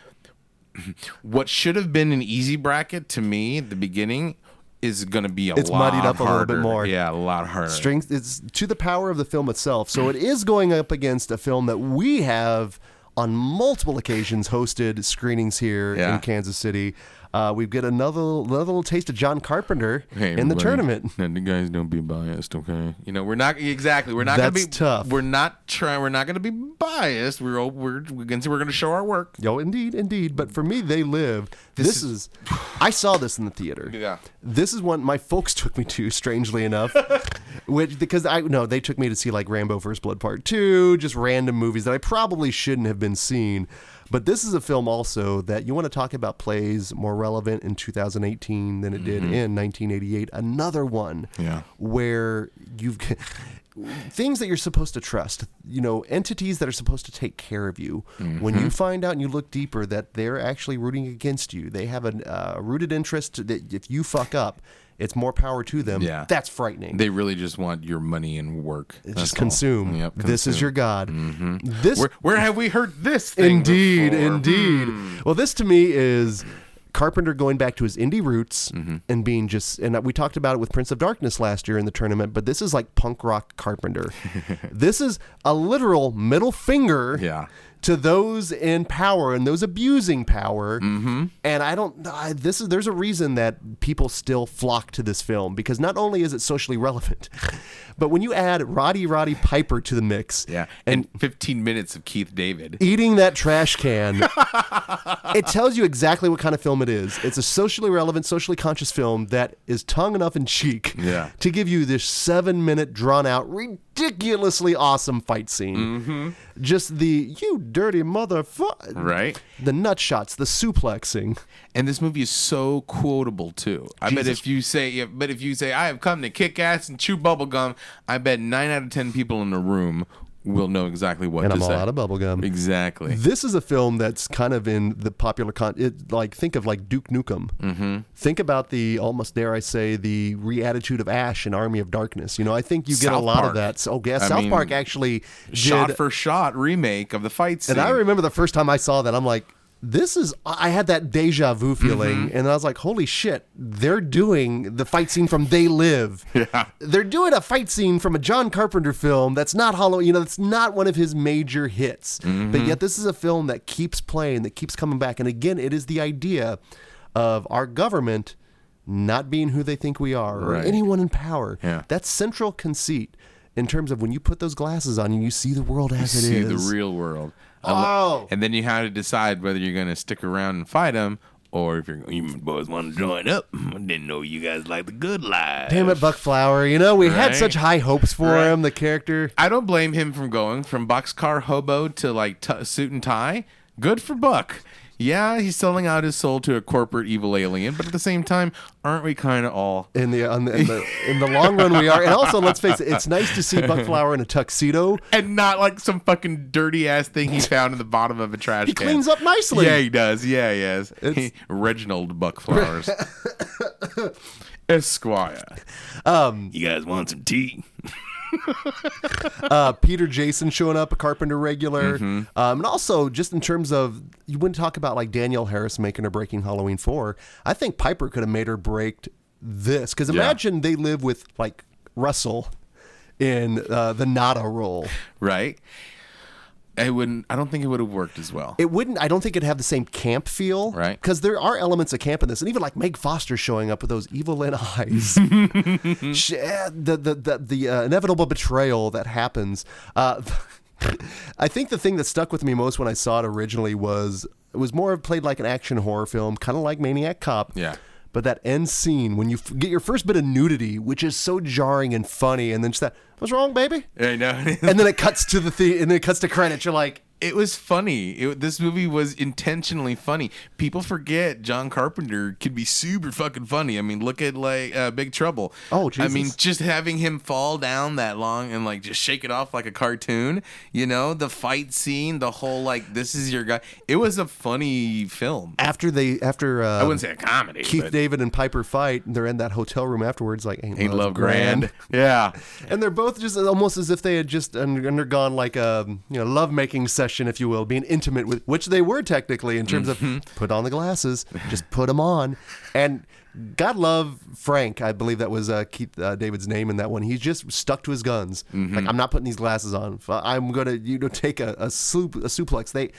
what should have been an easy bracket to me at the beginning is going to be a It's lot muddied up a little bit more. Yeah, a lot harder. Strength it's to the power of the film itself. So it is going up against a film that we have on multiple occasions hosted screenings here Yeah. in Kansas City. Uh, we've got another, another little taste of John Carpenter Hey, in the tournament. And the guys don't be biased, okay? You know, we're not exactly. We're not going to be tough. We're not trying. We're not going to be biased. We're all- we're we're going to we're going to show our work. Yo, indeed, indeed. But for me, they live. This, is, I saw this in the theater. Yeah. This is one my folks took me to, strangely enough. which because I no, they took me to see like Rambo First Blood Part Two, just random movies that I probably shouldn't have been seen. But this is a film also that you want to talk about plays more relevant in 2018 than it did in 1988. Another one Yeah. where you've things that you're supposed to trust, you know, entities that are supposed to take care of you. When Mm-hmm. you find out and you look deeper that they're actually rooting against you, they have a uh, rooted interest that if you fuck up, it's more power to them. Yeah. That's frightening. They really just want your money and work. just That's all. consume. Yep, This is your god. This Where, where have we heard this thing? Indeed, before? indeed. Hmm. Well, this to me is Carpenter going back to his indie roots Mm-hmm. and being just, and we talked about it with Prince of Darkness last year in the tournament, but this is like punk rock Carpenter. this is a literal middle finger Yeah. To those in power and those abusing power. Mm-hmm. And I don't, I, this is, there's a reason that people still flock to this film because not only is it socially relevant, but when you add Roddy Roddy Piper to the mix, Yeah, and and 15 minutes of Keith David. eating that trash can, it tells you exactly what kind of film it is. It's a socially relevant, socially conscious film that is tongue enough in cheek Yeah. to give you this seven minute, drawn out, ridiculously awesome fight scene. Mm-hmm. Just the you dirty motherfucker. Right. The nut shots, the suplexing. And this movie is so quotable too. I bet if you say, but if you say, I have come to kick ass and chew bubble gum, I bet nine out of ten people in the room will know exactly what And to I'm all say. out of bubblegum. Exactly. This is a film that's kind of in the popular con. It, like think of like Duke Nukem. Mm-hmm. Think about the almost dare I say the reattitude of Ash in Army of Darkness. You know, I think you get a lot Park. of that. So, yeah, I South mean, Park actually shot did. for shot remake of the fight scene. and I remember the first time I saw that, I'm like. This is I had that deja vu feeling, Mm-hmm. and I was like, "Holy shit! They're doing the fight scene from They Live. Yeah. They're doing a fight scene from a John Carpenter film that's not Hollow. You know, that's not one of his major hits. Mm-hmm. But yet, this is a film that keeps playing, that keeps coming back. And again, it is the idea of our government not being who they think we are, or Right. anyone in power. Yeah. That's central conceit in terms of when you put those glasses on and you see the world as it see is. the real world. Oh. And then you have to decide whether you're going to stick around and fight them or if you're you boys want to join up. I didn't know you guys like the good life. Damn it, Buck Flower. You know, we had Right. such high hopes for Right. him, the character. I don't blame him from going from boxcar hobo to like t- suit and tie. Good for Buck. Yeah, he's selling out his soul to a corporate evil alien, but at the same time, aren't we kind of all? In the, on the, in the in the long run, we are. And also, let's face it, it's nice to see Buck Flower in a tuxedo. And not like some fucking dirty ass thing he found in the bottom of a trash He can. cleans up nicely. Yeah, he does. Yeah, he is. It's- He- Reginald Buckflowers. Esquire. Um, You guys want some tea? uh, Peter Jason showing up, a Carpenter regular, Mm-hmm. um, and also just in terms of you wouldn't talk about like Danielle Harris making or breaking Halloween four. I think Piper could have made her break this because imagine they live with like Russell in uh, the Nada role. right? It wouldn't. I don't think it would have worked as well. It wouldn't. I don't think it'd have the same camp feel, Right. Because there are elements of camp in this, and even like Meg Foster showing up with those evil in eyes, She- eh, the the the, the uh, inevitable betrayal that happens. Uh, I think the thing that stuck with me most when I saw it originally was it was more of played like an action horror film, kind of like Maniac Cop. Yeah. But that end scene when you f- get your first bit of nudity, which is so jarring and funny, and then just that, what's wrong, baby? I know. And then it cuts to the thing, and then it cuts to credits. You're like, it was funny. It, this movie was intentionally funny. People forget John Carpenter can be super fucking funny. I mean, look at like uh, Big Trouble. Oh, Jesus. I mean, just having him fall down that long and like just shake it off like a cartoon. You know, the fight scene, the whole like this is your guy. It was a funny film. after they after uh, I wouldn't say a comedy. Keith but David and Piper fight, and they're in that hotel room afterwards, like ain't, Ain't love, Love Grand. Yeah, and they're both just almost as if they had just undergone like a you know love making session, if you will, being intimate with which they were technically in terms Mm-hmm. of put on the glasses, just put them on, and. God love Frank. I believe that was uh, Keith uh, David's name in that one. He's just stuck to his guns. Mm-hmm. Like I'm not putting these glasses on. I'm gonna you know take a a, sup- a suplex. They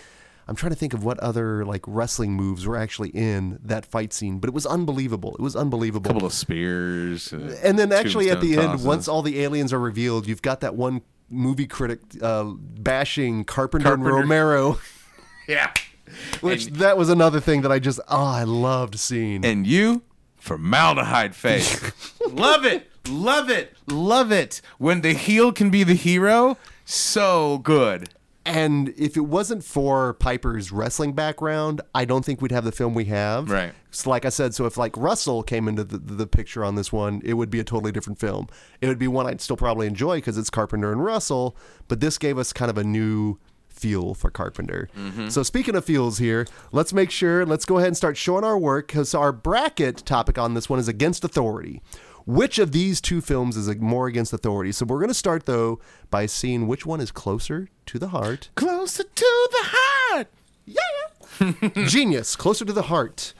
I'm trying to think of what other like wrestling moves were actually in that fight scene, but it was unbelievable. It was unbelievable. A couple of spears. uh, and then actually at the end, once all the aliens are revealed, you've got that one movie critic uh, bashing Carpenter, and Romero, yeah. which And- that was another thing that I just oh I loved seeing. and you formaldehyde face. love it, love it, love it. When the heel can be the hero, so good. And if it wasn't for Piper's wrestling background, I don't think we'd have the film we have. Right. So like I said, so if like Russell came into the, the picture on this one, it would be a totally different film. It would be one I'd still probably enjoy because it's Carpenter and Russell, but this gave us kind of a new feel for Carpenter. Mm-hmm. So speaking of feels here, let's make sure, let's go ahead and start showing our work because our bracket topic on this one is Against Authority. Which of these two films is more against authority? So we're going to start though by seeing which one is closer to the heart. Closer to the heart. Yeah. Genius, closer to the heart.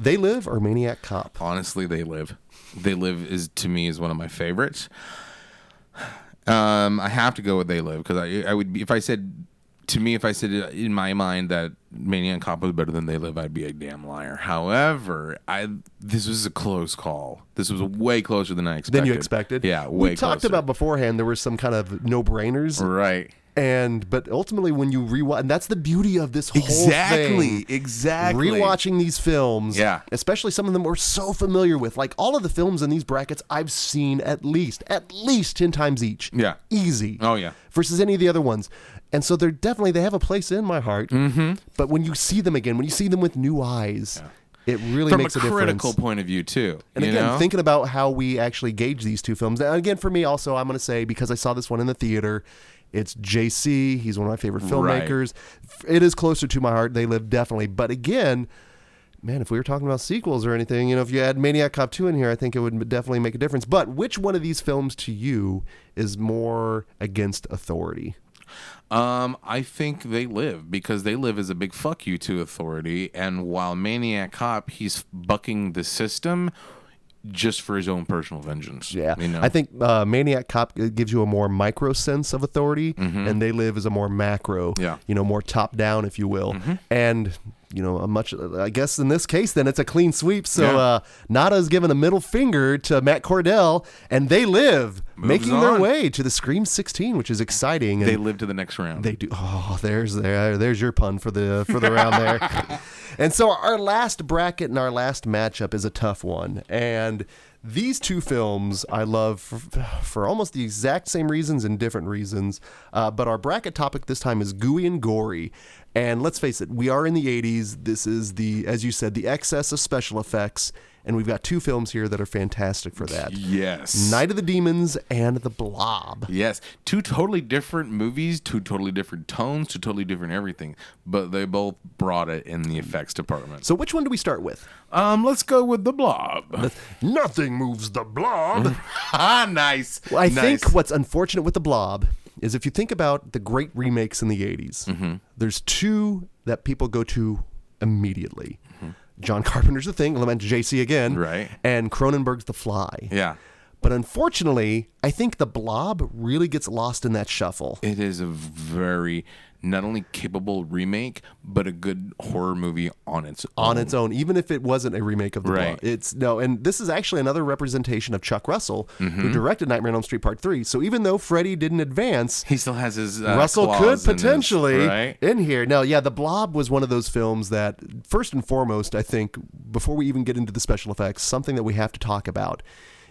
They live or Maniac Cop. Honestly, they live. They live is to me is one of my favorites. Um, I have to go with They Live because I I would be if I said to me if I said in my mind that Maniac Cop was better than They Live, I'd be a damn liar. However, I this was a close call. This was way closer than I expected. Than you expected. Yeah, way we talked closer. about beforehand. There were some kind of no brainers, right. and but ultimately when you rewatch, and that's the beauty of this whole Exactly. thing. Exactly. Rewatching these films, Yeah. especially some of them we're so familiar with. Like all of the films in these brackets, I've seen at least at least ten times each. Yeah. easy. Oh, yeah. versus any of the other ones. And so they're definitely they have a place in my heart. Mm-hmm. But when you see them again, when you see them with new eyes, it really From a makes a, critical difference. point of view too. And again, know? thinking about how we actually gauge these two films. And again, for me, also, I'm going to say because I saw this one in the theater, it's JC. He's one of my favorite Right. filmmakers. It is closer to my heart. They live definitely. But again, man, if we were talking about sequels or anything, you know, if you add Maniac Cop 2 in here, I think it would definitely make a difference. But which one of these films to you is more against authority? Um, I think they live because they live as a big fuck you to authority, and while Maniac Cop, he's bucking the system just for his own personal vengeance. Yeah, you know? I think uh, Maniac Cop gives you a more micro sense of authority, and They Live is a more macro, Mm-hmm. Yeah. Mm-hmm. you know, more top down, if you will. And you know, a much. I guess in this case, then it's a clean sweep. So Yeah. uh, Nada's given a middle finger to Matt Cordell, and They Live, Moves making their way to the Scream 16, which is exciting. And they live to the next round. they do. Oh, there's there. There's your pun for the for the round there. And so our last bracket and our last matchup is a tough one. And these two films I love for, for almost the exact same reasons and different reasons. Uh, but our bracket topic this time is gooey and gory. And let's face it, we are in the 80s. This is the, as you said, the excess of special effects. And we've got two films here that are fantastic for that. Yes. Night of the Demons and The Blob. Yes, two totally different movies, two totally different tones, two totally different everything, but they both brought it in the effects department. So which one do we start with? Um, let's go with the Blob. Nothing moves the Blob. ah, nice. Well, I nice. think what's unfortunate with the Blob is if you think about the great remakes in the 80s, Mm-hmm. there's two that people go to immediately. John Carpenter's The Thing, lament JC again. Right. and Cronenberg's The Fly. Yeah, But unfortunately, I think the Blob really gets lost in that shuffle. it is a very not only capable remake, but a good horror movie on its on own. its own, even if it wasn't a remake of the Right. Blob. It's no, and this is actually another representation of Chuck Russell, Mm-hmm. who directed Nightmare on Elm Street Part Three. So even though Freddy didn't advance, He still has his uh, Russell could in his- potentially right. in here. No, yeah, The Blob was one of those films that, first and foremost, I think, before we even get into the special effects, something that we have to talk about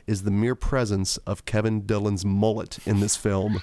is the mere presence of Kevin Dillon's mullet in this film.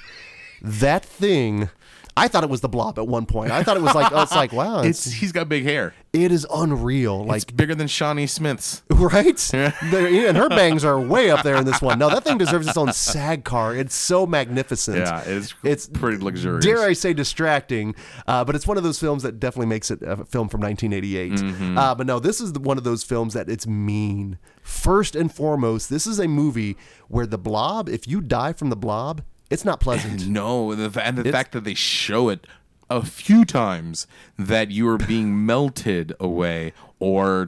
that thing. I thought it was the blob at one point. I thought it was like, oh, it's like, wow, It's it's, he's got big hair. it is unreal. Like, It's bigger than Shawnee Smith's. right? And her bangs are way up there in this one. No, that thing deserves its own SAG car. It's so magnificent. Yeah, it's it's pretty luxurious. Dare I say distracting? Uh, but it's one of those films that definitely makes it a film from 1988. Mm-hmm. Uh, but no, this is one of those films that it's mean. First and foremost, this is a movie where the Blob. If you die from the Blob, it's not pleasant. No, the, and the fact that they show it a few times that you are being melted away or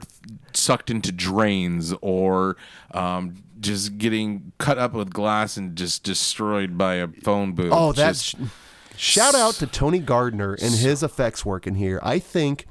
sucked into drains or um, just getting cut up with glass and just destroyed by a phone booth. Oh, that's Just- shout out to Tony Gardner and his effects work in here. I think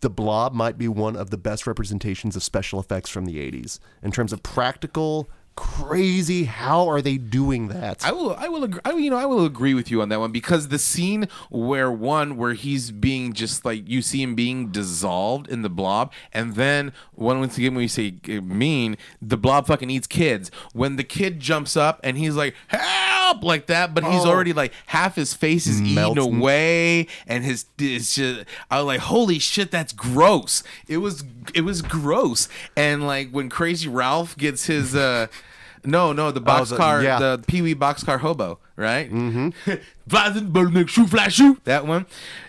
the Blob might be one of the best representations of special effects from the '80s in terms of practical, crazy. How are they doing that? I will, I will, agree, I, you know, I will agree with you on that one because the scene where one where he's being just like you see him being dissolved in the blob, and then one once again when you say uh, mean, the blob fucking eats kids. When the kid jumps up and he's like help like that, but he's Oh. already like half his face is eaten away, and his it's just I was like holy shit, that's gross. It was it was gross, and like when Crazy Ralph gets his uh. No, no, the Oh, the- yeah. the Pee Wee Boxcar Hobo, right? Mm-hmm. shoot, flash, shoot. That one.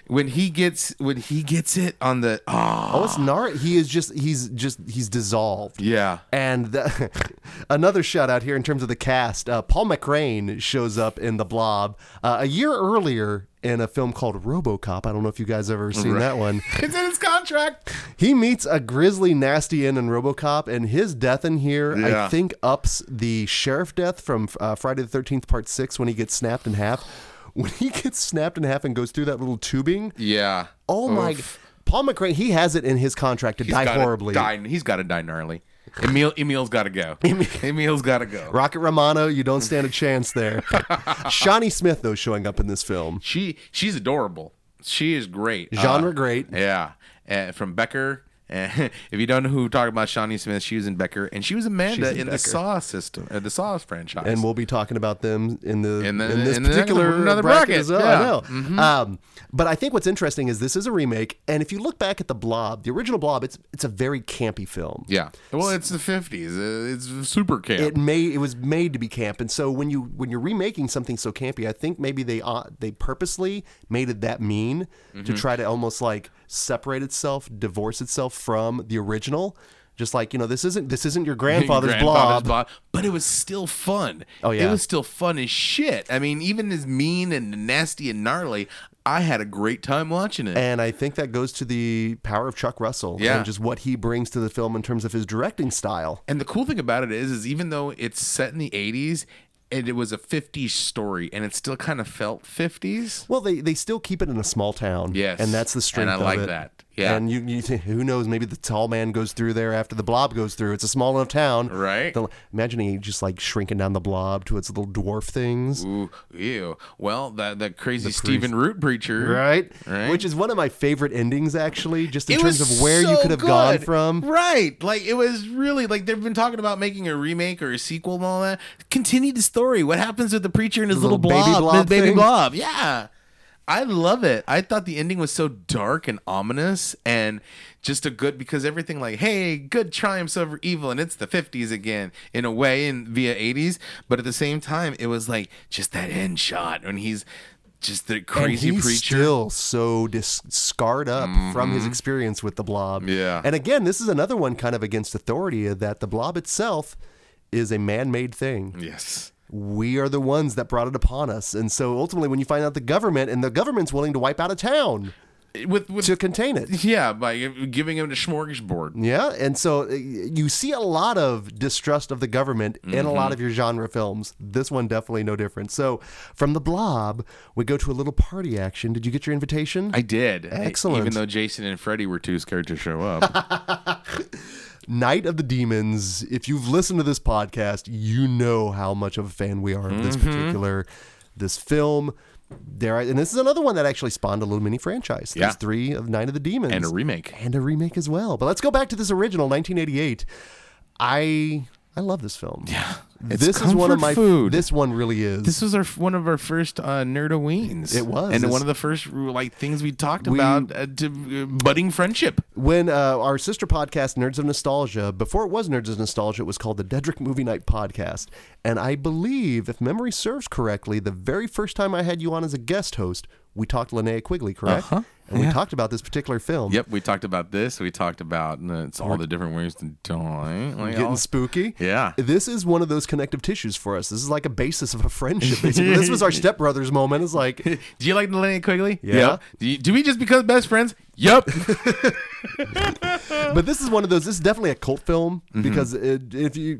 When he gets when he gets it on the oh, oh, it's Nar. He is just. He's just. He's dissolved. yeah. And the, another shout out here in terms of the cast. Uh, Paul McCrane shows up in The Blob uh, a year earlier in a film called RoboCop. I don't know if you guys ever seen that one. It's in his contract. He meets a grisly, nasty end in RoboCop, and his death in here, Yeah. I think, ups the sheriff death from uh, Friday the Thirteenth Part Six when he gets snapped in half. When he gets snapped in half and goes through that little tubing, Yeah. oh my! Oof. Paul McCrane, he has it in his contract to He's die horribly. Die, he's got to die gnarly. Emil, Emil's got to go. Emil's got to go. Rocket Romano, you don't stand a chance there. Shawnee Smith, though, showing up in this film. She she's adorable. She is great. Genre Uh, great. Yeah. Uh, from Becker. If you don't know who we're talking about, Shawnee Smith, she was in Becker, and she was Amanda in in, the Saw system, uh, the Saw franchise. And we'll be talking about them in the In in, this in the- particular another bracket, bracket, as well. yeah. Mm-hmm. I know. Um, but I think what's interesting is this is a remake, and if you look back at the Blob, the original Blob, it's it's a very campy film. yeah. Well, it's the fifties. Uh, it's super camp. It made it was made to be camp, and so when you when you're remaking something so campy, I think maybe they uh, they purposely made it that mean Mm-hmm. to try to almost like separate itself, divorce itself from the original. Just like you know, this isn't this isn't your grandfather's, Grandfather's blob. Blob, but it was still fun. Oh, yeah. it was still fun as shit. I mean, even as mean and nasty and gnarly, I had a great time watching it. And I think that goes to the power of Chuck Russell Yeah. and just what he brings to the film in terms of his directing style. And the cool thing about it is, is even though it's set in the '80s, and it was a '50s story, and it still kind of felt '50s. Well, they, they still keep it in a small town. Yes. And that's the strength And I of like it. that. Yeah. And you, you think, who knows, maybe the tall man goes through there after the blob goes through. It's a small enough town. Right. The, imagining just like shrinking down the blob to its little dwarf things. Ooh, ew. Well, that that crazy Stephen Root preacher, Right? Right. Which is one of my favorite endings, actually, just in It terms of where you could have gone from. Right. Like it was really like they've been talking about making a remake or a sequel and all that. Continue the story. What happens with the preacher and his The little, little baby blob, blob his baby blob? Yeah. I love it. I thought the ending was so dark and ominous and just a good because everything like, hey, good triumphs over evil and it's the 50s again in a way and via 80s, but at the same time it was like just that end shot when he's just the crazy and he's preacher. still so dis- scarred up from his experience with the blob. Mm-hmm. Yeah. And again, this is another one kind of against authority that the blob itself is a man-made thing. yes. We are the ones that brought it upon us. And so ultimately when you find out the government and the government's willing to wipe out a town With with to contain it. yeah, by giving him a smorgasbord. Yeah, and so uh, you see a lot of distrust of the government in a Mm-hmm. lot of your genre films. This one definitely no different. So, from the Blob, we go to a little party action. Did you get your invitation? I did. Excellent. Even though Jason and Freddy were too scared to show up. Night of the Demons. If you've listened to this podcast, you know how much of a fan we are of this Mm-hmm. particular this film. There, and this is another one that actually spawned a little mini franchise. There's Yeah. three of Night of the Demons and a remake. and a remake as well. But let's go back to this original 1988. I I love this film. Yeah, It's this is one of my food. This one really is. This was our one of our first uh, nerdoweens. It was. and This- one of the first like things we talked We- about uh, to uh, budding friendship. when uh, our sister podcast, Nerds of Nostalgia, before it was Nerds of Nostalgia, it was called the Dedrick Movie Night Podcast. And I believe, if memory serves correctly, the very first time I had you on as a guest host, we talked Linnea Quigley, correct? Uh-huh. And we talked about this particular film. Yep, we talked about this. We talked about uh, it's all the different ways to die. Like Getting all- spooky. Yeah. This is one of those connective tissues for us. This is like a basis of a friendship. Basically. this was our stepbrothers moment. It's like, Do you like the Linnea Quigley? Yeah. Yep. Do, you, do we just become best friends? Yep. but this is one of those. This is definitely a cult film Mm-hmm. because it, if you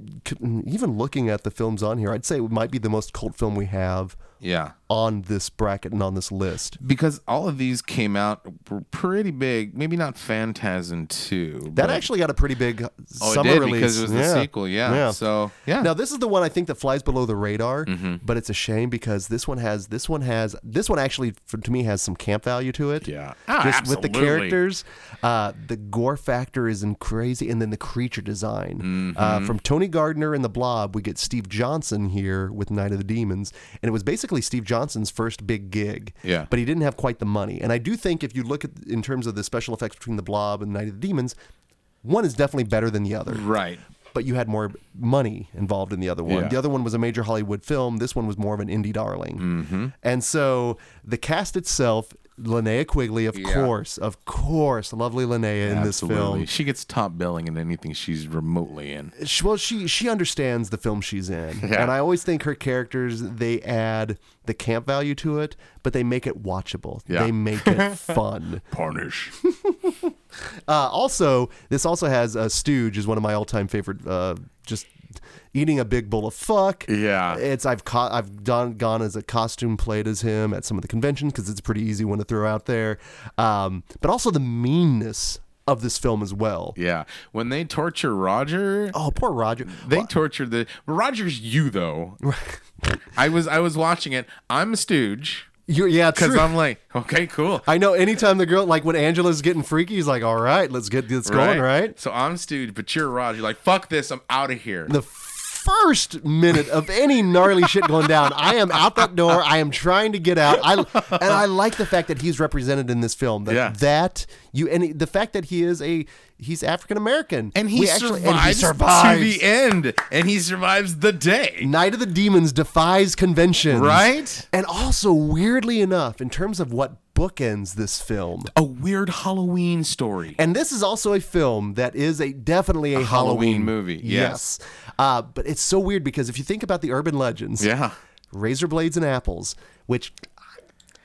even looking at the films on here, I'd say it might be the most cult film we have yeah. on this bracket and on this list. Because all of these came out were pretty big. Maybe not Phantasm 2. That actually got a pretty big Oh, summer it did release because it was the sequel. Yeah. So, yeah. Now this is the one I think that flies below the radar, Mm-hmm. but it's a shame because this one has this one has this one actually for, to me has some camp value to it. Yeah. Ah, just with the characters, uh, the gore factor is in crazy, and then the creature design uh, Mm-hmm. from Tony Gardner and the Blob. We get Steve Johnson here with Night of the Demons, and it was basically Steve Johnson's first big gig. Yeah. but he didn't have quite the money, and I do think if you look at in terms of the special effects between the Blob and the Night of the Demons. One is definitely better than the other right. but you had more money involved in the other one. Yeah. The other one was a major Hollywood film. This one was more of an indie darling. Mm-hmm. And so the cast itself, Linnea Quigley, of Yeah. course, of course, lovely Linnea in this Absolutely. film. She gets top billing in anything she's remotely in. She, well, she she understands the film she's in, Yeah. and I always think her characters they add the camp value to it, but they make it watchable. Yeah. They make it fun. Punish. Uh, also, this also has uh, Stooge is one of my all-time favorite. Uh, just eating a big bowl of fuck. Yeah. it's I've co- I've done gone as a costume played as him at some of the conventions because it's a pretty easy one to throw out there. Um, but also the meanness of this film as well. yeah. When they torture Roger, Oh, poor Roger. they torture the Roger's you though. I was I was watching it. I'm a stooge You're, yeah, because. I'm like, okay, cool. I know. Anytime the girl, like when Angela's getting freaky, he's like, "All right, let's get this going." Right. So I'm Stooge, but you're Roger. Like, fuck this. I'm out of here. the first minute of any gnarly shit going down, I am out that door. I am trying to get out. I and I like the fact that he's represented in this film. That, Yeah. that you and the fact that he is a he's African American and he, We actually- survives and he survives. to the end, and he survives the day. Night of the Demons defies convention, Right? And also, weirdly enough, in terms of what bookends this film. A weird Halloween story. And this is also a film that is a definitely a, Halloween movie, yes. Uh, but it's so weird because if you think about the urban legends, Yeah. razor blades and apples, which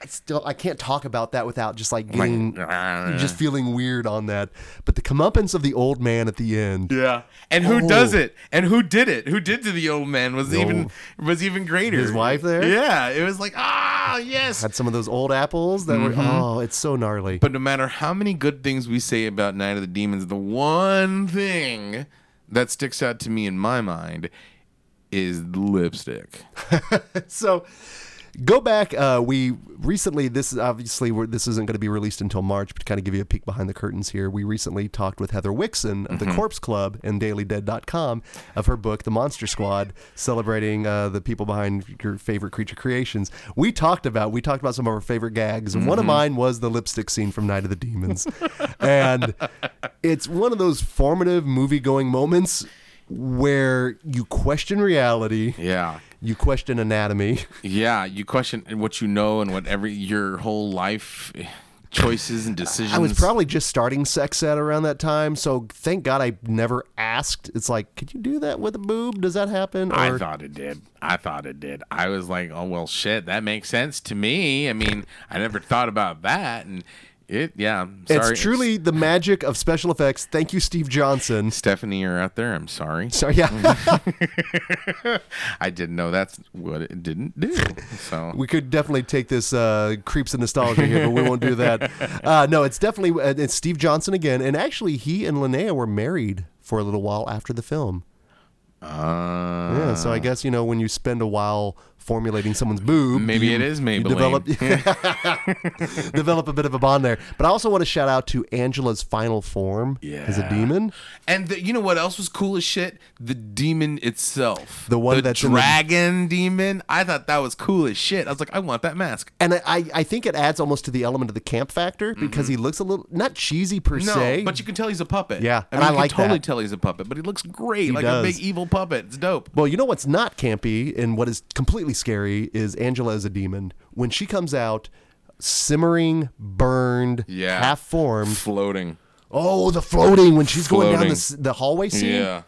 I still I can't talk about that without just like getting just feeling weird on that. But the comeuppance of the old man at the end. Yeah. And who Oh. does it? And who did it? Who did to the old man was even was even greater. His wife there? Yeah. It was like, ah, yes. Had some of those old apples that were oh, it's so gnarly. But no matter how many good things we say about Night of the Demons, the one thing that sticks out to me in my mind is lipstick. so Go back. Uh, we recently. This is obviously we're, this isn't going to be released until March, but to kind of give you a peek behind the curtains here, we recently talked with Heather Wixson of the Corpse Club and DailyDead.com of her book, The Monster Squad, celebrating uh, the people behind your favorite creature creations. We talked about we talked about some of our favorite gags, and one of mine was the lipstick scene from Night of the Demons, and it's one of those formative movie going moments where you question reality, Yeah. You question anatomy. Yeah, you question what you know and what every your whole life choices and decisions. I was probably just starting sex ed around that time, so thank God I never asked. It's like, could you do that with a boob? Does that happen? I thought it did. I thought it did. I was like, oh well, shit, that makes sense to me. I mean, I never thought about that, and it. Yeah, I'm sorry. it's truly the magic of special effects. Thank you, Steve Johnson. Stephanie, you're out there. I'm sorry. So yeah, I didn't know that's what it didn't do. So we could definitely take this uh, creeps and nostalgia here, but we won't do that. Uh, no, it's definitely uh, it's Steve Johnson again, and actually he and Linnea were married for a little while after the film. uh, Yeah, so I guess you know when you spend a while formulating someone's boob, Maybe you- it is Maybelline. develop develop a bit of a bond there. But I also want to shout out to Angela's final form yeah. as a demon. And the, you know what else was cool as shit? The demon itself. The one the that's in the- dragon demon. I thought that was cool as shit. I was like, I want that mask. And I- I, I think it adds almost to the element of the camp factor because he looks a little not cheesy per Mm-hmm. No, say. but you can tell he's a puppet. Yeah, I and mean, I you like can totally that. tell he's a puppet, but he looks great, like does. a big evil puppet. It's dope. well, you know what's not campy and what is completely scary is Angela as a demon. When she comes out, simmering, burned, Yeah. half formed. Floating. Oh, the floating when she's going down the, the hallway scene. Yeah.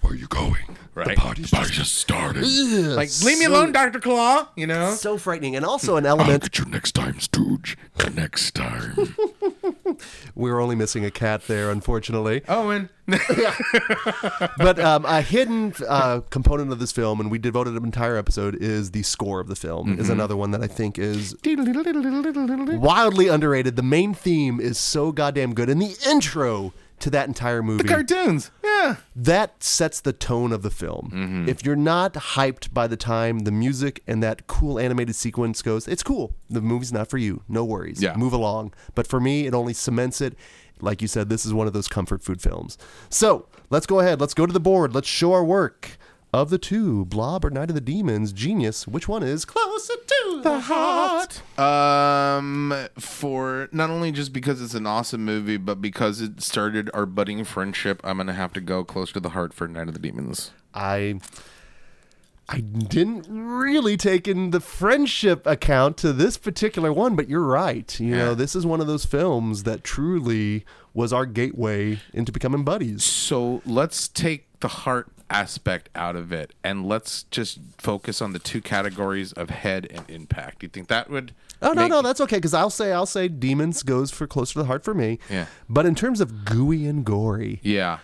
Where are you going? Right. The party's just, started. Like, leave me alone, Dr. Claw. You know? So frightening, and also an element. I'll element. get you next time, Stooge. Next time. We were only missing a cat there, unfortunately. Owen. but um, a hidden uh, component of this film, and we devoted an entire episode, is the score of the film. Is another one that I think is wildly underrated. The main theme is so goddamn good, and the intro to that entire movie The Cartoons. Yeah. that sets the tone of the film. Mm-hmm. If you're not hyped by the time the music and that cool animated sequence goes, it's cool. The movie's not for you. No worries. Yeah. Move along. But for me, it only cements it. Like you said, this is one of those comfort food films. So let's go ahead. Let's go to the board. Let's show our work. Of the two, Blob or Night of the Demons, Genius, which one is closer to the heart? Um, for not only just because it's an awesome movie, but because it started our budding friendship, I'm gonna have to go close to the heart for Night of the Demons. I I didn't really take in the friendship account to this particular one, but you're right. You know, this is one of those films that truly was our gateway into becoming buddies. So let's take the heart aspect out of it, and let's just focus on the two categories of head and impact. Do you think that would? Oh no, make- no, that's okay because I'll say I'll say Demons goes for closer to the heart for me. Yeah. But in terms of gooey and gory, Yeah.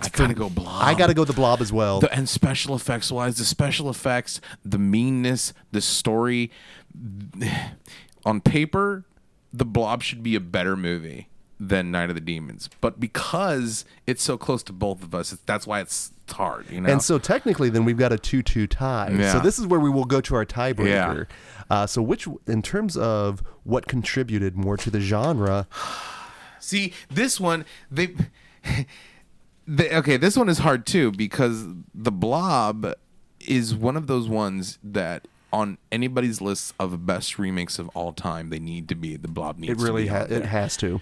I gotta go blob. I got to go the Blob as well. The, and special effects wise, the special effects, the meanness, the story. On paper, the Blob should be a better movie than Night of the Demons, but because it's so close to both of us, it's, that's why it's, hard. You know. And so technically, then we've got a two-two tie. Yeah. So this is where we will go to our tiebreaker. Uh, so which, in terms of what contributed more to the genre, See, this one they, they okay, this one is hard too because the Blob is one of those ones that on anybody's list of best remakes of all time, they need to be the Blob needs it really to be ha- it has to.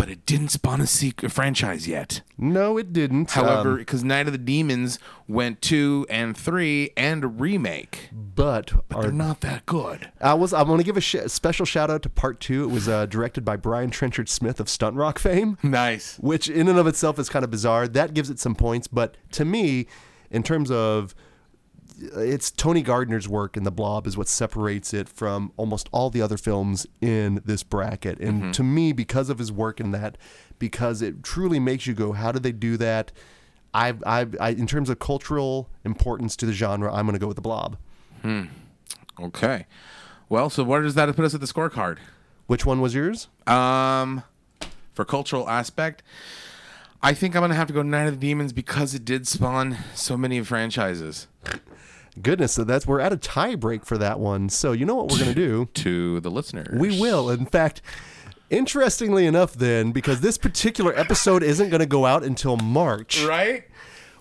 But it didn't spawn a secret franchise yet. No, it didn't. However, Um, because Night of the Demons went two and three and a remake, but, our, they're not that good. I was I want to give a sh- special shout out to part two. It was uh, directed by Brian Trenchard Smith of Stunt Rock fame. Nice. which in and of itself is kind of bizarre. That gives it some points, but to me, in terms of it's Tony Gardner's work in The Blob is what separates it from almost all the other films in this bracket. And to me, because of his work in that, because it truly makes you go, how did they do that? I, I, I in terms of cultural importance to the genre, I'm going to go with The Blob. Okay. Well, so where does that put us at the scorecard? Which one was yours? Um, for cultural aspect, I think I'm gonna have to go Night of the Demons because it did spawn so many franchises. Goodness, so that's we're at a tie break for that one. So you know what we're gonna do? To the listeners, We will. In fact, interestingly enough, then, because this particular episode isn't going to go out until March, right.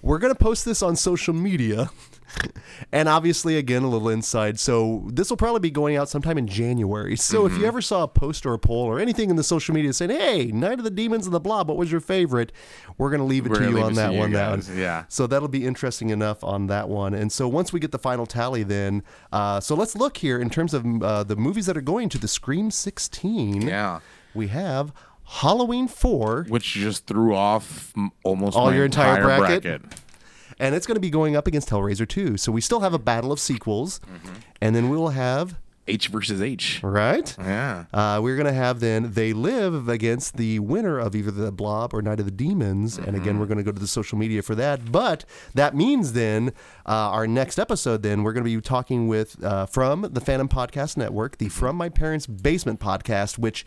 we're going to post this on social media. And obviously, again, a little inside. So, this will probably be going out sometime in January. So, if you ever saw a post or a poll or anything in the social media saying, hey, Night of the Demons and the Blob, what was your favorite? We're going to leave it We're to you on that you one. That one. yeah. So, that'll be interesting enough on that one. And so, once we get the final tally, then, uh, so let's look here in terms of uh, the movies that are going to the Scream 16 Yeah. we have Halloween 4, Which just threw off almost All your entire bracket? bracket. And it's going to be going up against Hellraiser 2. So we still have a battle of sequels, and then we will have, H versus H. right? Yeah. Uh, we're going to have then They Live against the winner of either The Blob or Night of the Demons. And again, we're going to go to the social media for that. But that means then uh, our next episode, then we're going to be talking with uh, from the Phantom Podcast Network, the From My Parents' Basement podcast, which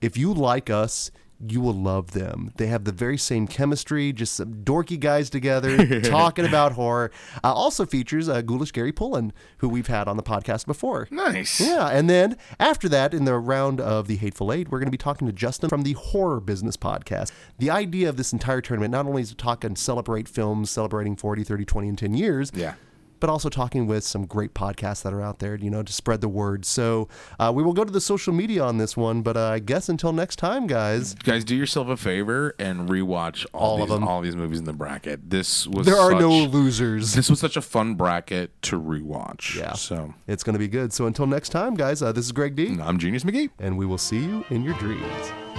if you like us, you will love them. They have the very same chemistry, just some dorky guys together talking about horror. Uh, also features uh, Ghoulish Gary Pullen, who we've had on the podcast before. Nice. Yeah, and then after that, in the round of the Hateful Eight, we're going to be talking to Justin from the Horror Business Podcast. The idea of this entire tournament not only is to talk and celebrate films celebrating 40, 30, 20, and 10 years, Yeah. But also talking with some great podcasts that are out there, you know, to spread the word. So uh, we will go to the social media on this one, but uh, I guess until next time, guys. Guys, do yourself a favor and rewatch all, All of these, them. all these movies in the bracket. This was There are such, no losers. This was such a fun bracket to rewatch. Yeah. So It's going to be good. So until next time, guys, uh, this is Greg D, I'm Genius McGee. and we will see you in your dreams.